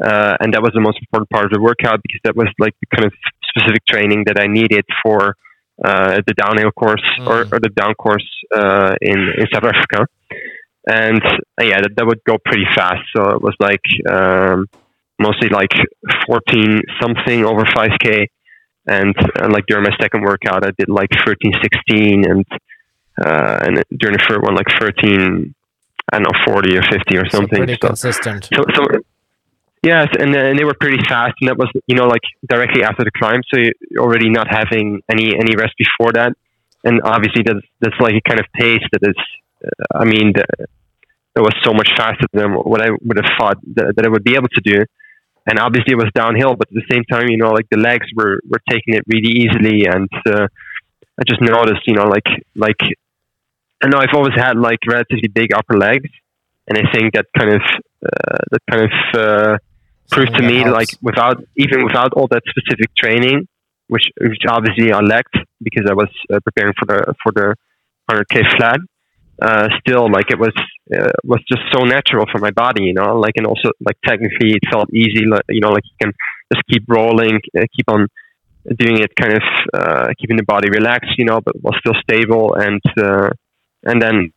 uh, and that was the most important part of the workout because that was like the kind of specific training that I needed for uh, the downhill course or, or the down course uh, in in South Africa. And uh, yeah, that, that would go pretty fast. So it was like um, mostly like 14 something over 5k and uh, like during my second workout i did like 13 16 and uh, and during the third one like 13 i don't know 40 or 50 or So something pretty so, consistent. so, so yes and, and they were pretty fast and that was you know like directly after the climb so you're already not having any any rest before that. And obviously that's that's like a kind of pace that is uh, i mean the, it was so much faster than what i would have thought that, that i would be able to do. And obviously it was downhill, but at the same time, you know, like the legs were, were taking it really easily, and uh, I just noticed, you know, like like I know I've always had like relatively big upper legs, and I think that kind of uh, that kind of uh, proved to me that like without even without all that specific training, which which obviously I lacked because I was uh, preparing for the for the 100k flat. Uh, still, like it was uh, was just so natural for my body, you know. Like and also like technically, it felt easy. Like, you know, like you can just keep rolling, uh, keep on doing it, kind of uh, keeping the body relaxed, you know, but while still stable and uh, and then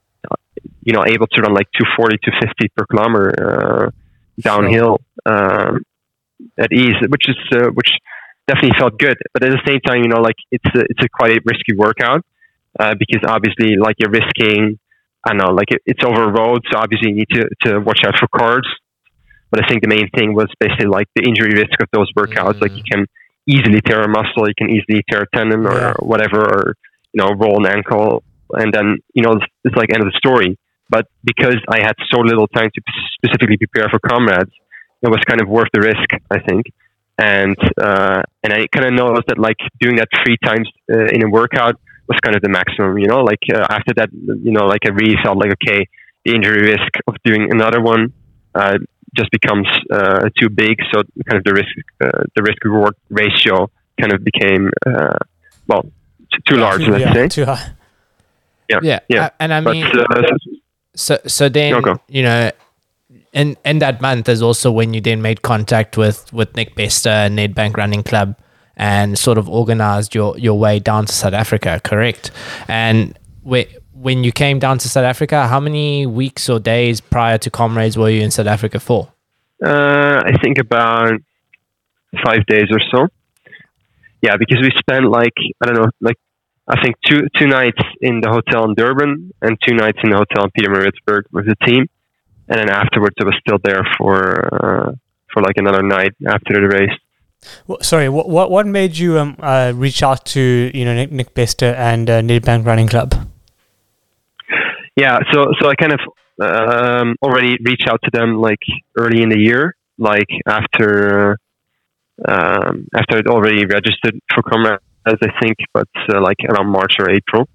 you know able to run like 240 250 per kilometer uh, downhill um, at ease, which is uh, which definitely felt good. But at the same time, you know, like it's a, it's a quite a risky workout uh, because obviously, like you're risking. I don't know, like it, it's over a road, so obviously you need to, to watch out for cars. But I think the main thing was basically like the injury risk of those workouts. Like you can easily tear a muscle, you can easily tear a tendon or Yeah. whatever, or you know, roll an ankle. and then you know it's, it's like end of the story. But because I had so little time to specifically prepare for comrades, it was kind of worth the risk, I think. And uh, and I kind of noticed that like doing that three times uh, in a workout was kind of the maximum, you know. Like uh, after that, you know, like I really felt like okay, the injury risk of doing another one uh, just becomes uh, too big. So kind of the risk uh, the risk reward ratio kind of became well t- too large, let's yeah, say. Too high. Yeah, Yeah, yeah. uh, and I But mean, uh, so so then No, you know, in in that month is also when you then made contact with with Nick Bester and Nedbank Running Club and sort of organized your your way down to South Africa, correct? And whe- when you came down to South Africa, how many weeks or days prior to Comrades were you in South Africa for? Uh, I think about five days or so. Yeah, because we spent like I don't know, like I think two two nights in the hotel in Durban and two nights in the hotel in Pietermaritzburg with the team, and then afterwards I was still there for uh, for like another night after the race. Wha- Sorry, what what what made you um uh, reach out to you know Nick, Nick Bester and uh, Nedbank Running Club? Yeah, so so I kind of um, already reached out to them like early in the year, like after um, after I'd already registered for Comrades, I think, but uh, like around March or April.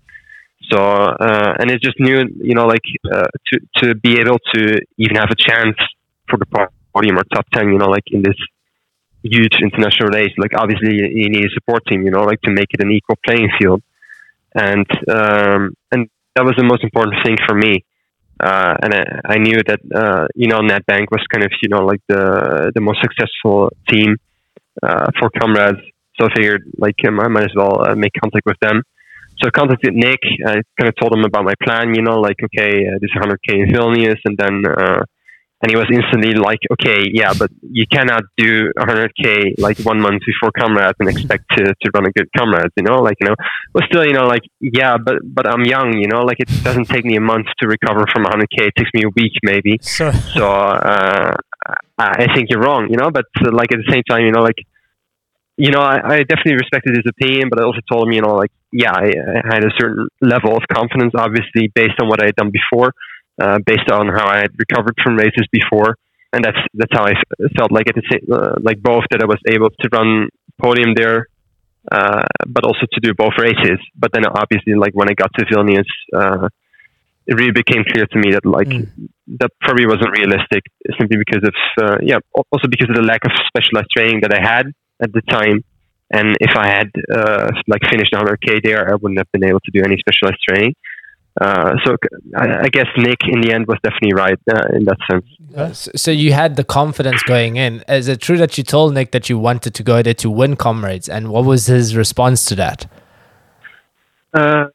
So uh, and it's just new, you know, like uh, to to be able to even have a chance for the podium or top ten, you know, like in this huge international race, like obviously you need a support team, you know, like to make it an equal playing field, and um, and that was the most important thing for me. Uh, and I, I knew that uh, you know Nedbank was kind of you know like the the most successful team uh, for comrades. So I figured like I might as well uh, make contact with them. So I contacted Nick. I kind of told him about my plan. You know, like okay, uh, this 100k in Vilnius, and then uh, and he was instantly like, okay, yeah, but you cannot do 100k like one month before comrades and expect to, to run a good comrades. You know, like you know, but still, you know, like yeah, but but I'm young. You know, like it doesn't take me a month to recover from 100k. It takes me a week maybe So so uh, I I think you're wrong, you know. But uh, like at the same time, you know, like you know, I, I definitely respected his opinion, but I also told him, you know, like yeah, I, I had a certain level of confidence, obviously based on what I had done before, uh, based on how I had recovered from races before, and that's that's how I felt like at the same, uh, like both that I was able to run podium there. Uh, but also to do both races. But then obviously, like when I got to Vilnius, uh, it really became clear to me that like Mm. that probably wasn't realistic simply because of uh, yeah also because of the lack of specialized training that I had at the time and if I had uh, like finished 100k there I wouldn't have been able to do any specialized training uh, so I guess Nick in the end was definitely right uh, in that sense So, so you had the confidence going in. Is it true that you told Nick that you wanted to go there to win Comrades? And what was his response to that? Uh,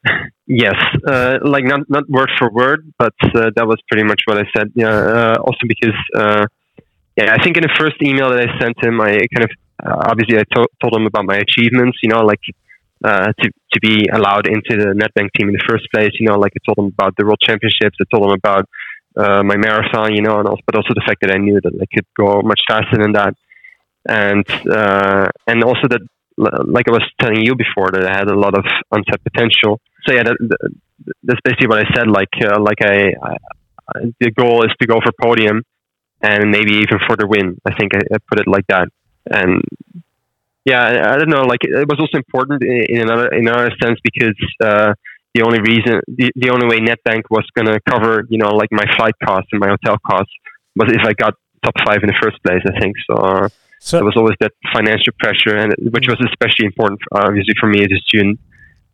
yes, uh, like not not word for word, but uh, that was pretty much what I said. Yeah. Uh, also because, uh, yeah, I think in the first email that I sent him, I kind of uh, obviously I to- told him about my achievements. You know, like uh, to to be allowed into the Nedbank team in the first place. You know, like I told him about the World Championships. I told him about uh, my marathon. You know, and also, but also the fact that I knew that I could go much faster than that, and uh, and also that like I was telling you before, that I had a lot of untapped potential. So yeah, that, that, that's basically what I said. Like uh, like I, I- the goal is to go for podium, and maybe even for the win. I think I, I put it like that. And yeah, I, don't know. Like it was also important in, in another in another sense because uh, the only reason the, the only way Nedbank was going to cover you know like my flight costs and my hotel costs was if I got top five in the first place. I think so. Uh, so there was always that financial pressure, and which was especially important, obviously, for me as a student.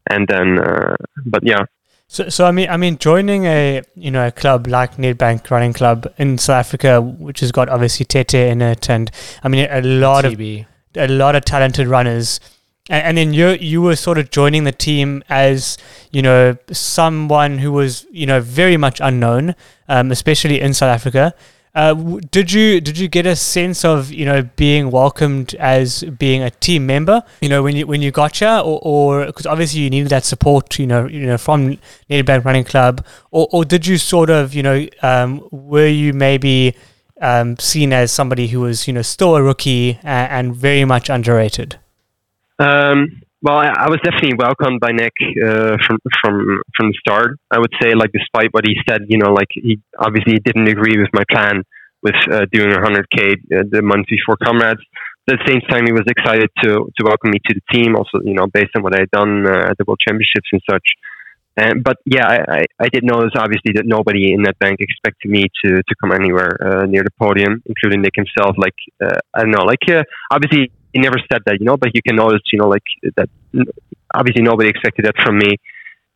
And then, uh, but yeah, So, so I mean, I mean, joining a you know a club like Nedbank Running Club in South Africa, which has got obviously Tete in it, and I mean a lot of a lot of talented runners, and, and then you you were sort of joining the team as you know someone who was you know very much unknown, um, especially in South Africa. Uh, did you did you get a sense of you know being welcomed as being a team member? You know when you when you got here, or because obviously you needed that support. You know you know from Nedbank Running Club, or or did you sort of you know um, were you maybe um, seen as somebody who was you know still a rookie and, and very much underrated? um, well, I, I was definitely welcomed by Nick uh, from from from the start. I would say, like, despite what he said, you know, like he obviously didn't agree with my plan with uh, doing 100k uh, the month before comrades. But at the same time, he was excited to to welcome me to the team. Also, you know, based on what I had done uh, at the World Championships and such. And but yeah, I, I, I did notice obviously that nobody in that bank expected me to to come anywhere uh, near the podium, including Nick himself. Like uh, I don't know, like uh, obviously he never said that, you know, but you can notice, you know, like that. Obviously, nobody expected that from me,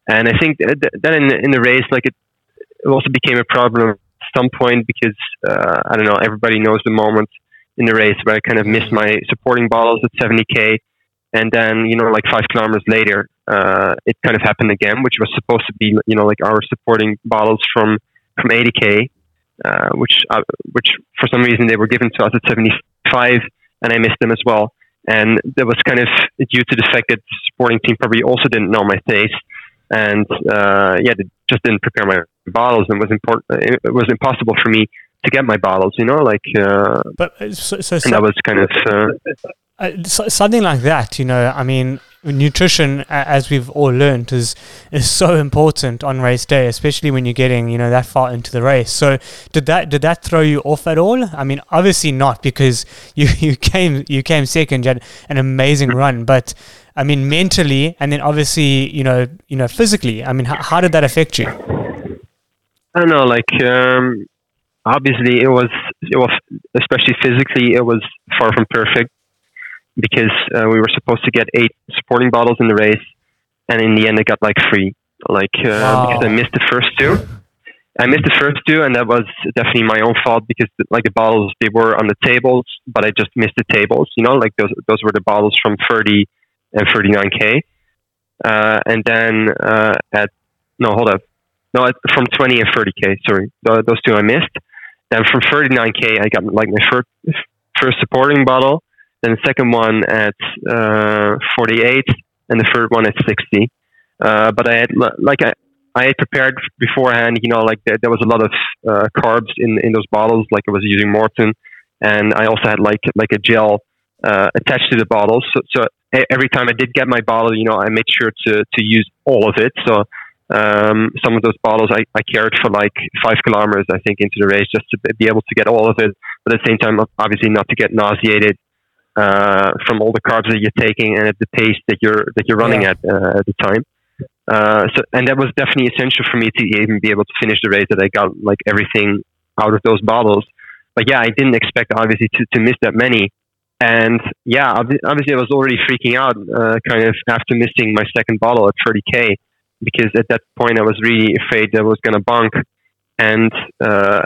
and I think that, in in the race, like it, it also became a problem at some point because uh, I don't know. Everybody knows the moment in the race where I kind of missed my supporting bottles at 70k, and then you know, like five kilometers later, uh, it kind of happened again, which was supposed to be, you know, like our supporting bottles from from 80k, uh, which uh, which for some reason they were given to us at 75 and I missed them as well. And that was kind of due to the fact that the supporting team probably also didn't know my taste, and uh, yeah, they just didn't prepare my bottles, and it was important. It was impossible for me to get my bottles, you know, like. Uh, but uh, so, so, and that was kind of. Uh, uh, something like that, you know, I mean, nutrition, as we've all learned, is is so important on race day, especially when you're getting, you know, that far into the race. So, did that did that throw you off at all? I mean, obviously not, because you, you came you came second, you had an amazing run, but I mean, mentally, and then obviously, you know, you know, physically. I mean, how, how did that affect you? I don't know, like. Um, obviously, it was it was especially physically, it was far from perfect because uh, we were supposed to get eight supporting bottles in the race, and in the end, I got like three. Like uh, wow. because I missed the first two. I missed the first two, and that was definitely my own fault because like the bottles they were on the tables, but I just missed the tables. You know, like those those were the bottles from 30 and 39k, uh, and then uh, at no hold up, no from 20 and 30k. Sorry, those two I missed. Then from 39k, I got like my first first supporting bottle, then the second one at uh, 48, and the third one at 60. Uh, but I had like I, I had prepared beforehand. You know, like there, there was a lot of uh, carbs in in those bottles. Like I was using Maurten, and I also had like like a gel uh, attached to the bottles. So, so every time I did get my bottle, you know, I made sure to to use all of it. So um, some of those bottles I, I carried for like five kilometers, I think, into the race just to be able to get all of it. But at the same time, obviously not to get nauseated uh, from all the carbs that you're taking and at the pace that you're that you're running yeah. at uh, at the time. Uh, so, and that was definitely essential for me to even be able to finish the race. That I got like everything out of those bottles. But yeah, I didn't expect obviously to, to miss that many. And yeah, obviously I was already freaking out, uh, kind of after missing my second bottle at 30k, because at that point I was really afraid that I was going to bunk. And uh,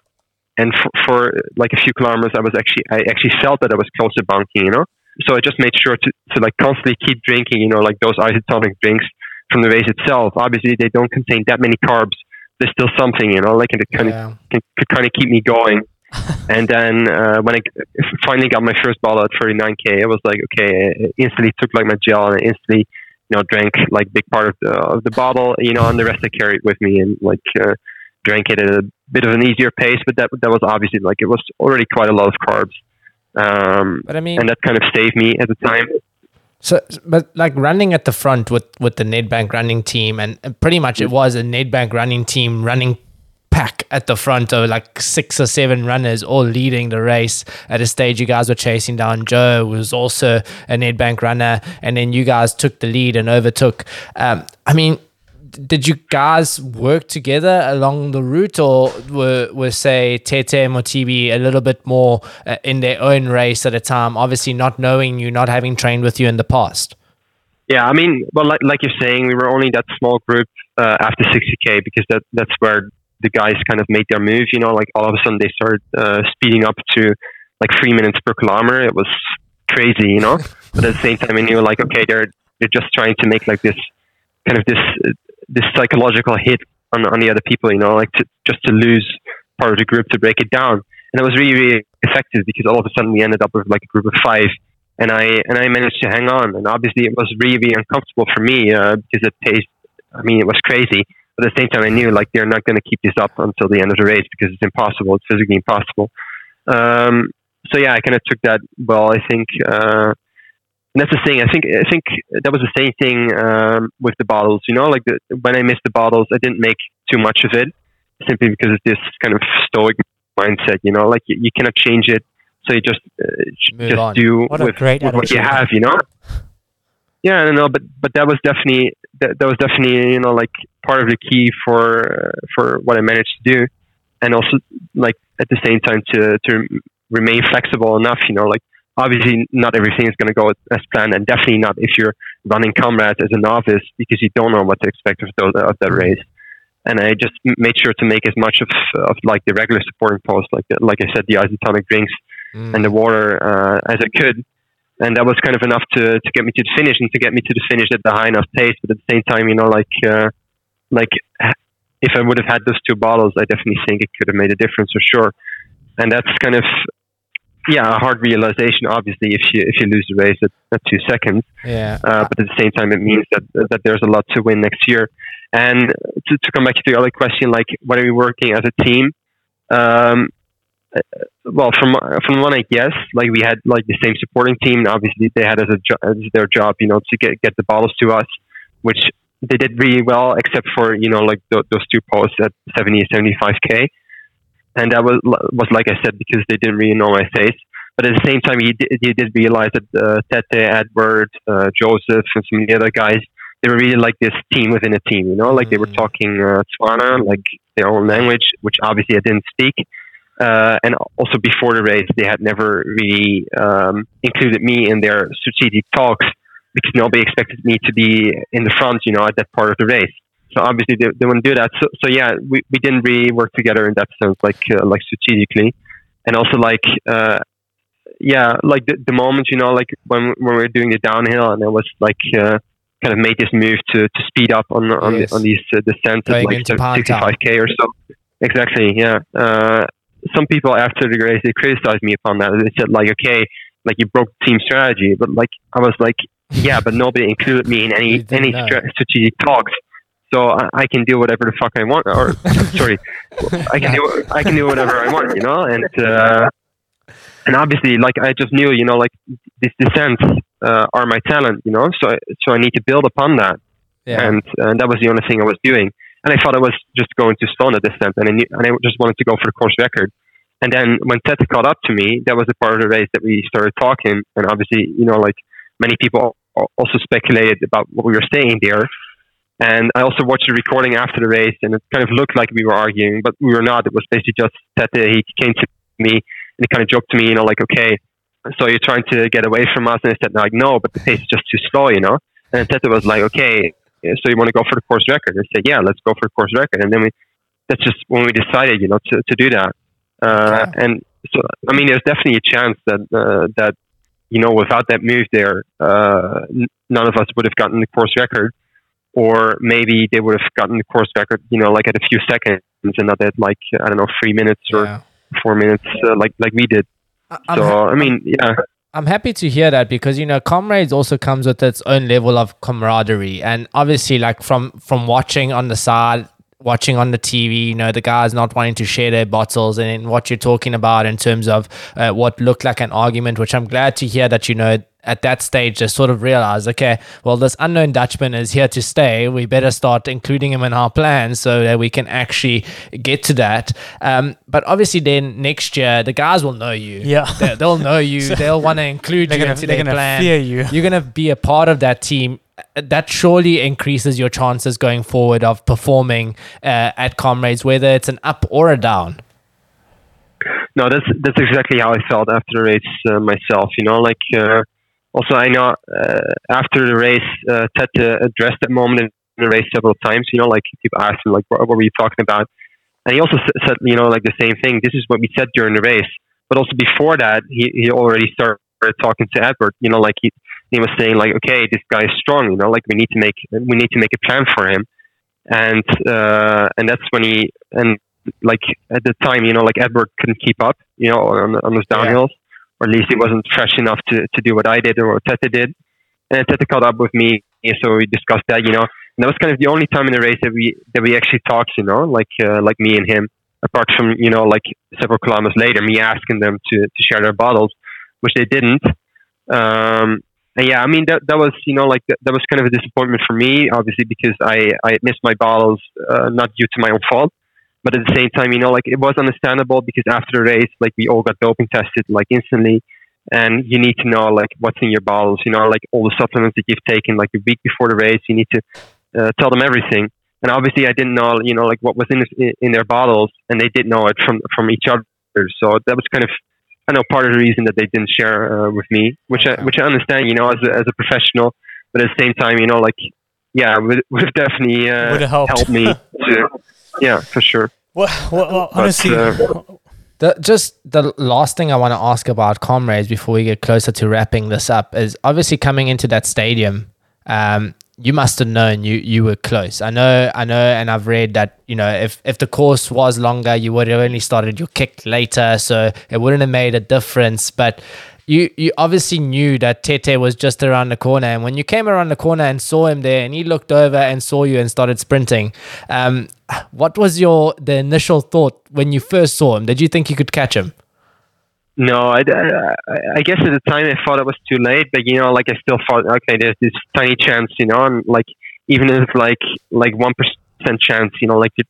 and for, for, like a few kilometers, I was actually I actually felt that I was close to bunking, you know. So I just made sure to, to like constantly keep drinking, you know, like those isotonic drinks from the race itself. Obviously, they don't contain that many carbs. There's still something, you know, like it kind yeah. of can, could kind of keep me going. and then uh, when I finally got my first bottle at 39k, I was like, okay, I instantly took like my gel and I instantly, you know, drank like big part of the, of the bottle, you know, and the rest I carried with me and like uh, drank it at a bit of an easier pace, but that that was obviously like it was already quite a lot of carbs. Um, but I mean, and that kind of saved me at the time. So, but like running at the front with with the Nedbank running team, and pretty much it was a Nedbank running team running pack at the front of like six or seven runners all leading the race. At a stage, you guys were chasing down Joe, who was also a Nedbank runner, and then you guys took the lead and overtook. Um, I mean, did you guys work together along the route, or were, were say Tete and Mothibi a little bit more uh, in their own race at a time? Obviously, not knowing you, not having trained with you in the past. Yeah, I mean, well, like, like you're saying, we were only that small group uh, after 60k because that that's where the guys kind of made their move. You know, like all of a sudden they started uh, speeding up to like three minutes per kilometer. It was crazy, you know. but at the same time, I knew like, okay, they're they're just trying to make like this kind of this this psychological hit on on the other people. You know, like to, just to lose part of the group to break it down, and it was really really effective because all of a sudden we ended up with like a group of five, and I and I managed to hang on. And obviously it was really really uncomfortable for me uh, because it paced. I mean, it was crazy. But at the same time, I knew like they're not going to keep this up until the end of the race because it's impossible. It's physically impossible. Um, so yeah, I kind of took that well. I think. Uh, that's the thing. I think I think that was the same thing um, with the bottles. You know, like the, when I missed the bottles, I didn't make too much of it, simply because it's this kind of stoic mindset. You know, like you, you cannot change it, so you just uh, just on. do What with, with what you have. You know. Yeah, I don't know, but but that was definitely that, that was definitely you know like part of the key for uh, for what I managed to do, and also like at the same time to to remain flexible enough. You know, like obviously not everything is going to go as planned, and definitely not if you're running comrades as a novice because you don't know what to expect of those of that race. And I just made sure to make as much of of like the regular supporting posts, like like I said, the isotonic drinks Mm. and the water uh, as I could. And that was kind of enough to, to get me to the finish and to get me to the finish at the high enough pace. But at the same time, you know, like uh, like if I would have had those two bottles, I definitely think it could have made a difference for sure. And that's kind of yeah a hard realization. Obviously, if you if you lose the race at, at two seconds, Yeah. uh, but at the same time, it means that that there's a lot to win next year. And to, to come back to the other question, like what are we working as a team? Um, uh, well, from from one I guess, like we had like the same supporting team. Obviously, they had as a jo- as their job, you know, to get get the bottles to us, which they did really well, except for you know like th- those two posts at 70 75 k, and that was was like I said because they didn't really know my face. But at the same time, he did, you did realize that uh, Tete, Edward, uh, Joseph, and some of the other guys, they were really like this team within a team. You know, like they were Mm. talking uh, Tswana, like their own language, which obviously I didn't speak. Uh, and also before the race, they had never really um, included me in their strategic talks because nobody expected me to be in the front, you know, at that part of the race. So obviously they, they wouldn't do that. So, so yeah, we, we didn't really work together in that sense, like uh, like strategically, and also like uh, yeah, like the, the moment you know, like when when we were doing the downhill, and I was like uh, kind of made this move to, to speed up on on, Yes. the, on these uh, descents at like Pinetown. 65k or so. Exactly, yeah. Uh, some people after the race they criticized me upon that. They said like, okay, like you broke team strategy, but like I was like, yeah, but nobody included me in any any stra- strategic talks. So I, I can do whatever the fuck I want, or sorry, I can do I can do whatever I want, you know. And uh, and obviously, like I just knew, you know, like these descents uh, are my talent, you know. So so I need to build upon that Yeah. and and that was the only thing I was doing. And I thought I was just going to stone a descent, and I knew, and I just wanted to go for the course record. And then when Tete caught up to me, that was the part of the race that we started talking. And obviously, you know, like many people also speculated about what we were saying there. And I also watched the recording after the race, and it kind of looked like we were arguing, but we were not. It was basically just Tete. He came to me and he kind of joked to me, you know, like, okay, so you're trying to get away from us? And I said, like, no, but the pace is just too slow, you know. And Tete was like, okay, so you want to go for the course record? I said, yeah, let's go for the course record. And then we, that's just when we decided, you know, to, to do that. Uh, Okay. And so, I mean, there's definitely a chance that, uh, that, you know, without that move there, uh, n- none of us would have gotten the course record. Or maybe they would have gotten the course record, you know, like at a few seconds and not at like, I don't know, three minutes or yeah. four minutes, uh, like, like we did. I'm So, ha- I mean, yeah. I'm happy to hear that because you know comrades also comes with its own level of camaraderie and obviously like from from watching on the side watching on the TV you know the guys not wanting to share their bottles and what you're talking about in terms of uh, what looked like an argument which I'm glad to hear that you know at that stage they sort of realized okay well this unknown Dutchman is here to stay we better start including him in our plans so that we can actually get to that um, but obviously then next year the guys will know you Yeah. they, they'll know you. they'll want to include you gonna- into they're their gonna plan. fear you. You're gonna be a part of that team. That surely increases your chances going forward of performing uh, at comrades, whether it's an up or a down. no, that's that's exactly how I felt after the race uh, myself. You know, like uh, also I know uh, after the race, uh, Ted uh, addressed that moment in the race several times. You know, like people asked him like, what, what were you talking about? And he also said, you know, like the same thing. This is what we said during the race. But also before that, he, he already started talking to Edward. You know, like he he was saying like, okay, this guy is strong. You know, like we need to make we need to make a plan for him. And uh, and that's when he and like at the time, you know, like Edward couldn't keep up, you know, on, on those downhills, or at least he wasn't fresh enough to, to do what I did or what Tete did. And Tete caught up with me, so we discussed that, you know. And that was kind of the only time in the race that we that we actually talked, you know, like uh, like me and him. Apart from you know, like several kilometers later, me asking them to, to share their bottles, which they didn't. Um, yeah, I mean that that was you know like that, that was kind of a disappointment for me, obviously because I I missed my bottles uh, not due to my own fault, but at the same time, you know, like it was understandable because after the race, like we all got doping tested like instantly, and you need to know like what's in your bottles, you know, like all the supplements that you've taken like a week before the race, you need to uh, tell them everything. And obviously, I didn't know, you know, like what was in in their bottles, and they did know it from from each other. So that was kind of I know part of the reason that they didn't share uh, with me, which okay. I, which I understand, you know, as a, as a professional, but at the same time, you know, like yeah, would would have definitely uh, would have helped. helped me. to, yeah, for sure. Well, well honestly. But, uh, the, just the last thing I want to ask about comrades before we get closer to wrapping this up is obviously coming into that stadium. Um, you must have known you you were close. I know, I know, and I've read that you know if if the course was longer, you would have only started your kick later, so it wouldn't have made a difference. But you you obviously knew that Tete was just around the corner, and when you came around the corner and saw him there, and he looked over and saw you and started sprinting, um, what was your the initial thought when you first saw him? Did you think you could catch him? No, I, I, I, guess at the time I thought it was too late, but you know, like I still thought, okay, there's this tiny chance, you know, and like even if like like one percent chance, you know, like it,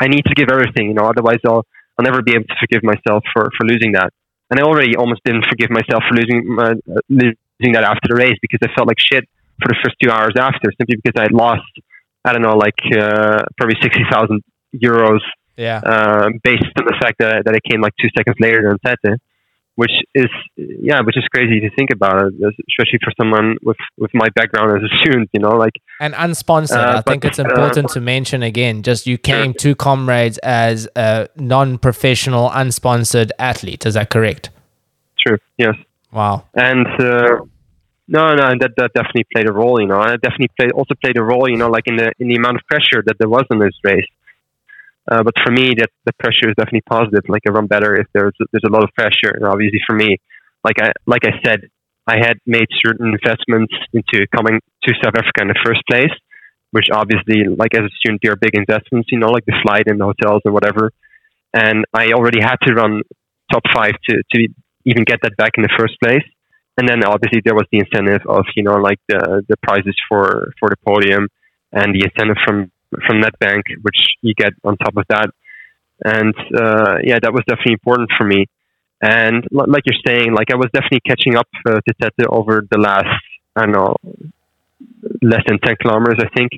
I need to give everything, you know, otherwise I'll I'll never be able to forgive myself for for losing that. And I already almost didn't forgive myself for losing uh, losing that after the race because I felt like shit for the first two hours after, simply because I had lost, I don't know, like uh, probably sixty thousand euros yeah. Uh, based on the fact that, that it came like two seconds later than Tete, which is yeah, which is crazy to think about, especially for someone with with my background as a student, you know, like and unsponsored. Uh, I think it's important uh, to mention again. Just you came sure. to comrades as a non-professional, unsponsored athlete. Is that correct? True. Yes. Wow. And. Uh, no, no, that, that definitely played a role, you know. And it definitely played also played a role, you know, like in the in the amount of pressure that there was in this race. Uh, but for me, that the pressure is definitely positive. Like I run better if there's there's a lot of pressure. And obviously, for me, like I like I said, I had made certain investments into coming to South Africa in the first place, which obviously, like as a student, they are big investments. You know, like the flight and the hotels and whatever. And I already had to run top five to to even get that back in the first place. And then obviously there was the incentive of you know like the the prizes for for the podium and the incentive from from Nedbank, which you get on top of that. And uh, yeah, that was definitely important for me. And like you're saying, like I was definitely catching up uh, to Tete over the last, I don't know, less than 10 kilometers, I think.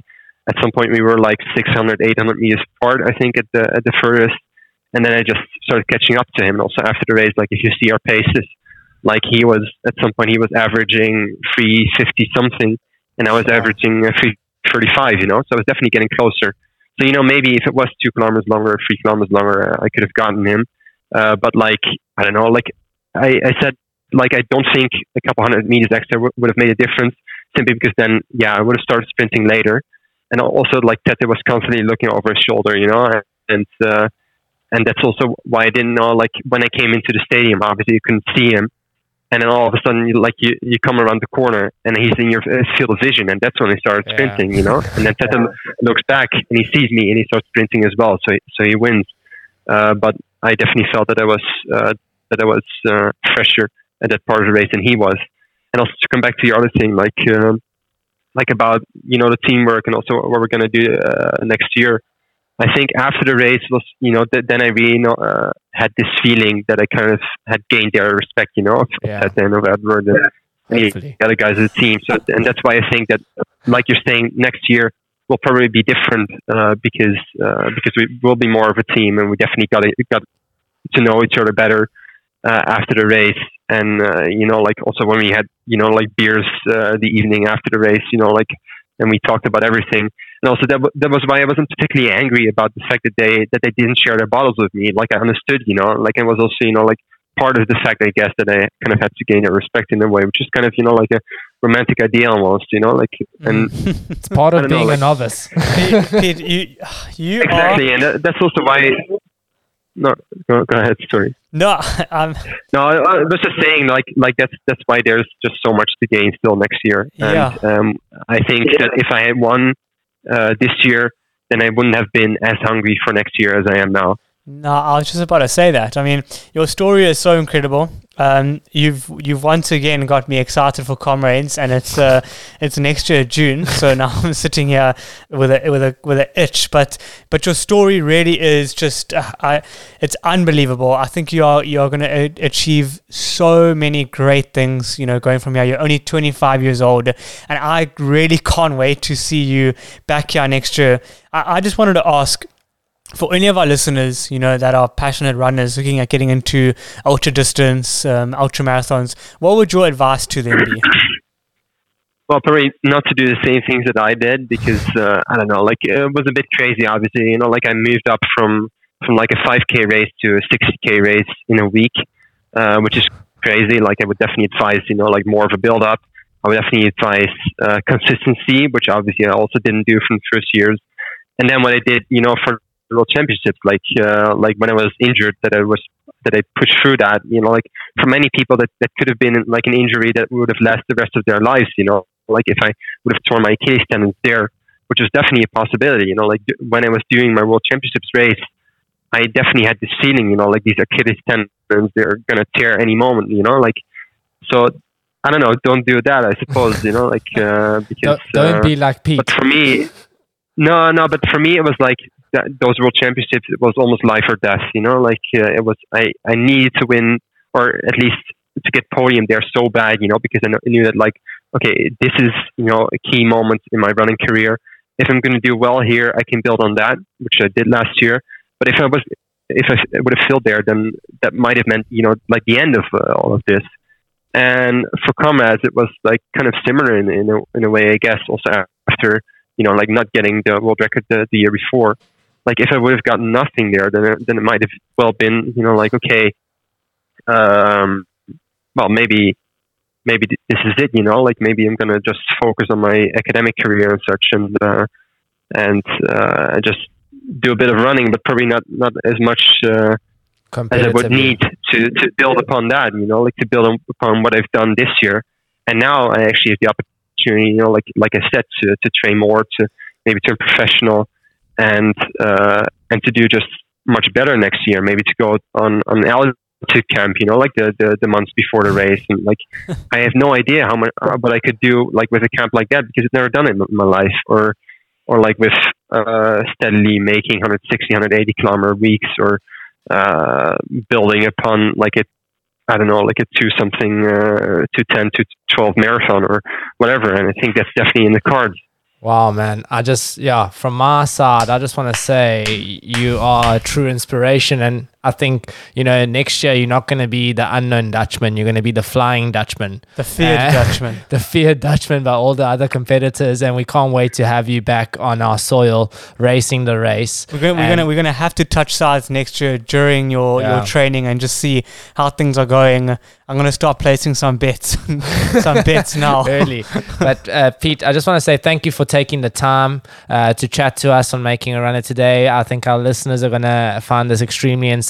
At some point, we were like 600, 800 meters apart, I think, at the, at the furthest. And then I just started catching up to him. Also, after the race, like if you see our paces, like he was, at some point, he was averaging 350 something, and I was averaging uh, 3 35, you know, so I was definitely getting closer. So, you know, maybe if it was two kilometers longer three kilometers longer, uh, I could have gotten him. Uh, but like, I don't know, like I, I said, like, I don't think a couple hundred meters extra w- would have made a difference simply because then, yeah, I would have started sprinting later. And also, like, Tete was constantly looking over his shoulder, you know, and, uh, and that's also why I didn't know, like, when I came into the stadium, obviously you couldn't see him and then all of a sudden, you, like you, you come around the corner and he's in your field of vision, and that's when he starts yeah. sprinting, you know. And then Tete looks back and he sees me and he starts sprinting as well, so so he wins. Uh, but I definitely felt that I was uh, that I was uh, fresher at that part of the race than he was. And also to come back to the other thing, like um, like about you know the teamwork and also what we're gonna do uh, next year. I think after the race was, you know, th- then I really know, uh, had this feeling that I kind of had gained their respect, you know, yeah. at the end of Edward and yeah, the other guys of the team. So, and that's why I think that, like you're saying, next year will probably be different uh, because uh, because we will be more of a team, and we definitely got to, got to know each other better uh, after the race. And uh, you know, like also when we had you know like beers uh, the evening after the race, you know, like and we talked about everything. And also that, that was why I wasn't particularly angry about the fact that they that they didn't share their bottles with me. Like I understood, you know, like it was also you know like part of the fact I guess that I kind of had to gain their respect in a way, which is kind of you know like a romantic idea almost, you know, like and mm. it's part of being know, like, a novice. Piet, you you exactly, are... and that, that's also why. No, go, go ahead. Sorry. No, I'm. No, I, I was just saying, like, like that's that's why there's just so much to gain still next year. Yeah. And um, I think that if I had won uh, this year, then I wouldn't have been as hungry for next year as I am now. No, I was just about to say that. I mean, your story is so incredible. Um, you've you've once again got me excited for comrades, and it's uh, it's next year June. So now I'm sitting here with a with a with an itch. But but your story really is just uh, I, it's unbelievable. I think you are you are going to achieve so many great things. You know, going from here. You're only 25 years old, and I really can't wait to see you back here next year. I, I just wanted to ask for any of our listeners, you know, that are passionate runners looking at getting into ultra distance, um, ultra marathons, what would your advice to them be? Well, probably not to do the same things that I did because uh, I don't know, like it was a bit crazy. Obviously, you know, like I moved up from from like a 5k race to a 60k race in a week, uh, which is crazy. Like I would definitely advise, you know, like more of a build up. I would definitely advise uh, consistency, which obviously I also didn't do from the first years. And then what I did, you know, for world championships like uh, like when I was injured that I was that I pushed through that you know like for many people that that could have been like an injury that would have lasted the rest of their lives you know like if I would have torn my Achilles tendon there which was definitely a possibility you know like when I was doing my world championships race I definitely had this feeling you know like these Achilles tendons they're gonna tear any moment you know like so I don't know don't do that I suppose you know like uh, because don't, don't uh, be like Piet. but for me no no but for me it was like that, those world championships it was almost life or death you know? Like uh, it was I, I needed to win or at least to get podium there so bad you know because I knew that like okay this is you know a key moment in my running career. If I'm going to do well here I can build on that which I did last year. But if I was if I would have failed there then that might have meant you know like the end of uh, all of this. And for comrades it was like kind of similar in, in, a, in a way I guess also after you know like not getting the world record the, the year before like if I would have gotten nothing there, then it, then it might have well been you know like okay, um, well maybe maybe this is it, you know, like maybe I'm gonna just focus on my academic career and such, and uh, and uh, just do a bit of running, but probably not not as much uh, as I would need to to build upon that, you know, like to build upon what I've done this year. And now I actually have the opportunity, you know, like like I said, to to train more, to maybe turn professional, and uh, and to do just much better next year. Maybe to go on on altitude camp, you know, like the, the, the months before the race, and like I have no idea how much uh, what I could do like with a camp like that because I've never done it in my life, or or like with uh, steadily making 160, 180 kilometer weeks, or uh, building upon like a I don't know, like a two something, uh, two ten, two twelve marathon or whatever. And I think that's definitely in the cards. Wow, man. I just, yeah, from my side, I just want to say you are a true inspiration. And I think, you know, next year you're not going to be the unknown Dutchman. You're going to be the flying Dutchman. The feared uh, Dutchman. the feared Dutchman by all the other competitors. And we can't wait to have you back on our soil racing the race. We're going we're gonna, we're gonna have to touch sides next year during your, yeah. your training and just see how things are going. I'm going to start placing some bets, some bets now. Early. But uh, Piet, I just want to say thank you for taking the time uh, to chat to us on Making a Runner today. I think our listeners are going to find this extremely insightful.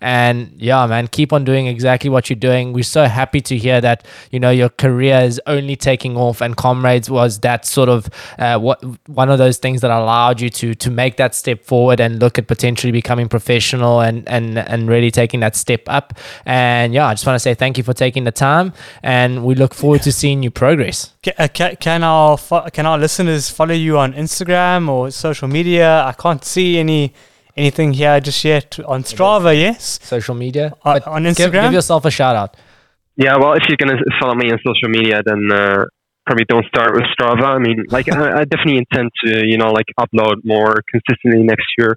And yeah, man, keep on doing exactly what you're doing. We're so happy to hear that, you know, your career is only taking off and Comrades was that sort of uh, what one of those things that allowed you to to make that step forward and look at potentially becoming professional and and and really taking that step up. And yeah, I just want to say thank you for taking the time and we look forward to seeing you progress. Uh, can, can our can our listeners follow you on Instagram or social media? I can't see any anything here just yet on Strava. Yes, social media uh, on Instagram. Give, give, yourself a shout out. Yeah, well, if you're gonna follow me on social media, then uh, probably don't start with Strava. I mean, like I, I, definitely intend to, you know, like upload more consistently next year,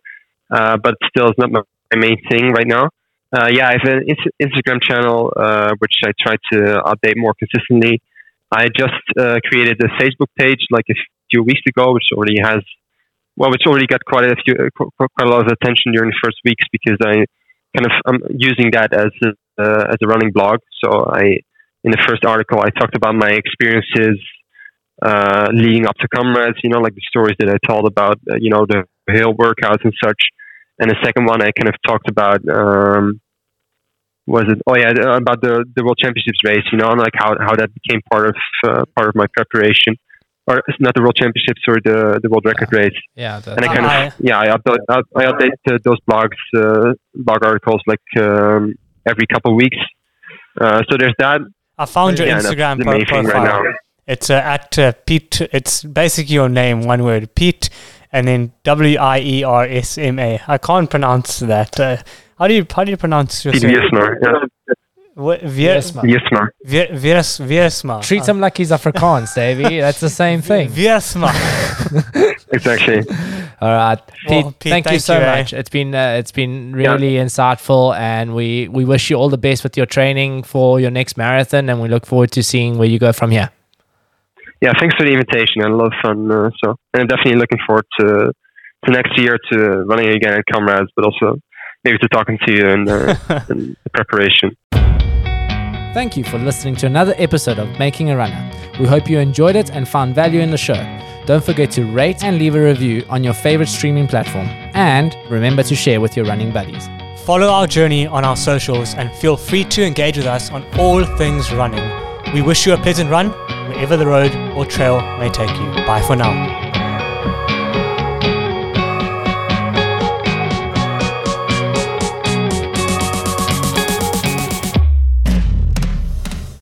uh, but still, it's not my main thing right now. Uh, yeah, I have an Instagram channel uh, which I try to update more consistently. I just uh, created a Facebook page like a few weeks ago, which already has well, which already got quite a few, quite a lot of attention during the first weeks because I kind of I'm using that as a, uh, as a running blog. So I, in the first article, I talked about my experiences uh, leading up to comrades. You know, like the stories that I told about, uh, you know, the hill workouts and such. And the second one, I kind of talked about. Um, was it? Oh yeah, about the the World Championships race. You know, and like how how that became part of uh, part of my preparation or it's not the World Championships or the the World Record race. Yeah, the, And I kind I- of yeah, I update I, I update uh, those blogs, uh, blog articles like um, every couple of weeks. Uh, so there's that. I found your Yeah, Instagram profile. right now. It's uh, at uh, Piet. It's basically your name, one word, Piet, and then W I E R S M A. I can't pronounce that. Uh, how do you how do you pronounce your Piet? Wiersma, yeah. What- Vier- Yes, man. Wiersma. Vier- Viers- Viersma. Treat him like he's Afrikaans, Davey. That's the same thing. Viersma. Exactly. All right, Piet. Well, Piet, thank, you so you, eh? much. It's been uh, it's been really insightful, and we we wish you all the best with your training for your next marathon, and we look forward to seeing where you go from here. Yeah, thanks for the invitation. I love fun. Uh, so, and I'm definitely looking forward to to next year to running again at Comrades, but also maybe to talking to you in, uh, in the preparation. Thank you for listening to another episode of Making a Runner. We hope you enjoyed it and found value in the show. Don't forget to rate and leave a review on your favorite streaming platform. And remember to share with your running buddies. Follow our journey on our socials and feel free to engage with us on all things running. We wish you a pleasant run wherever the road or trail may take you. Bye for now.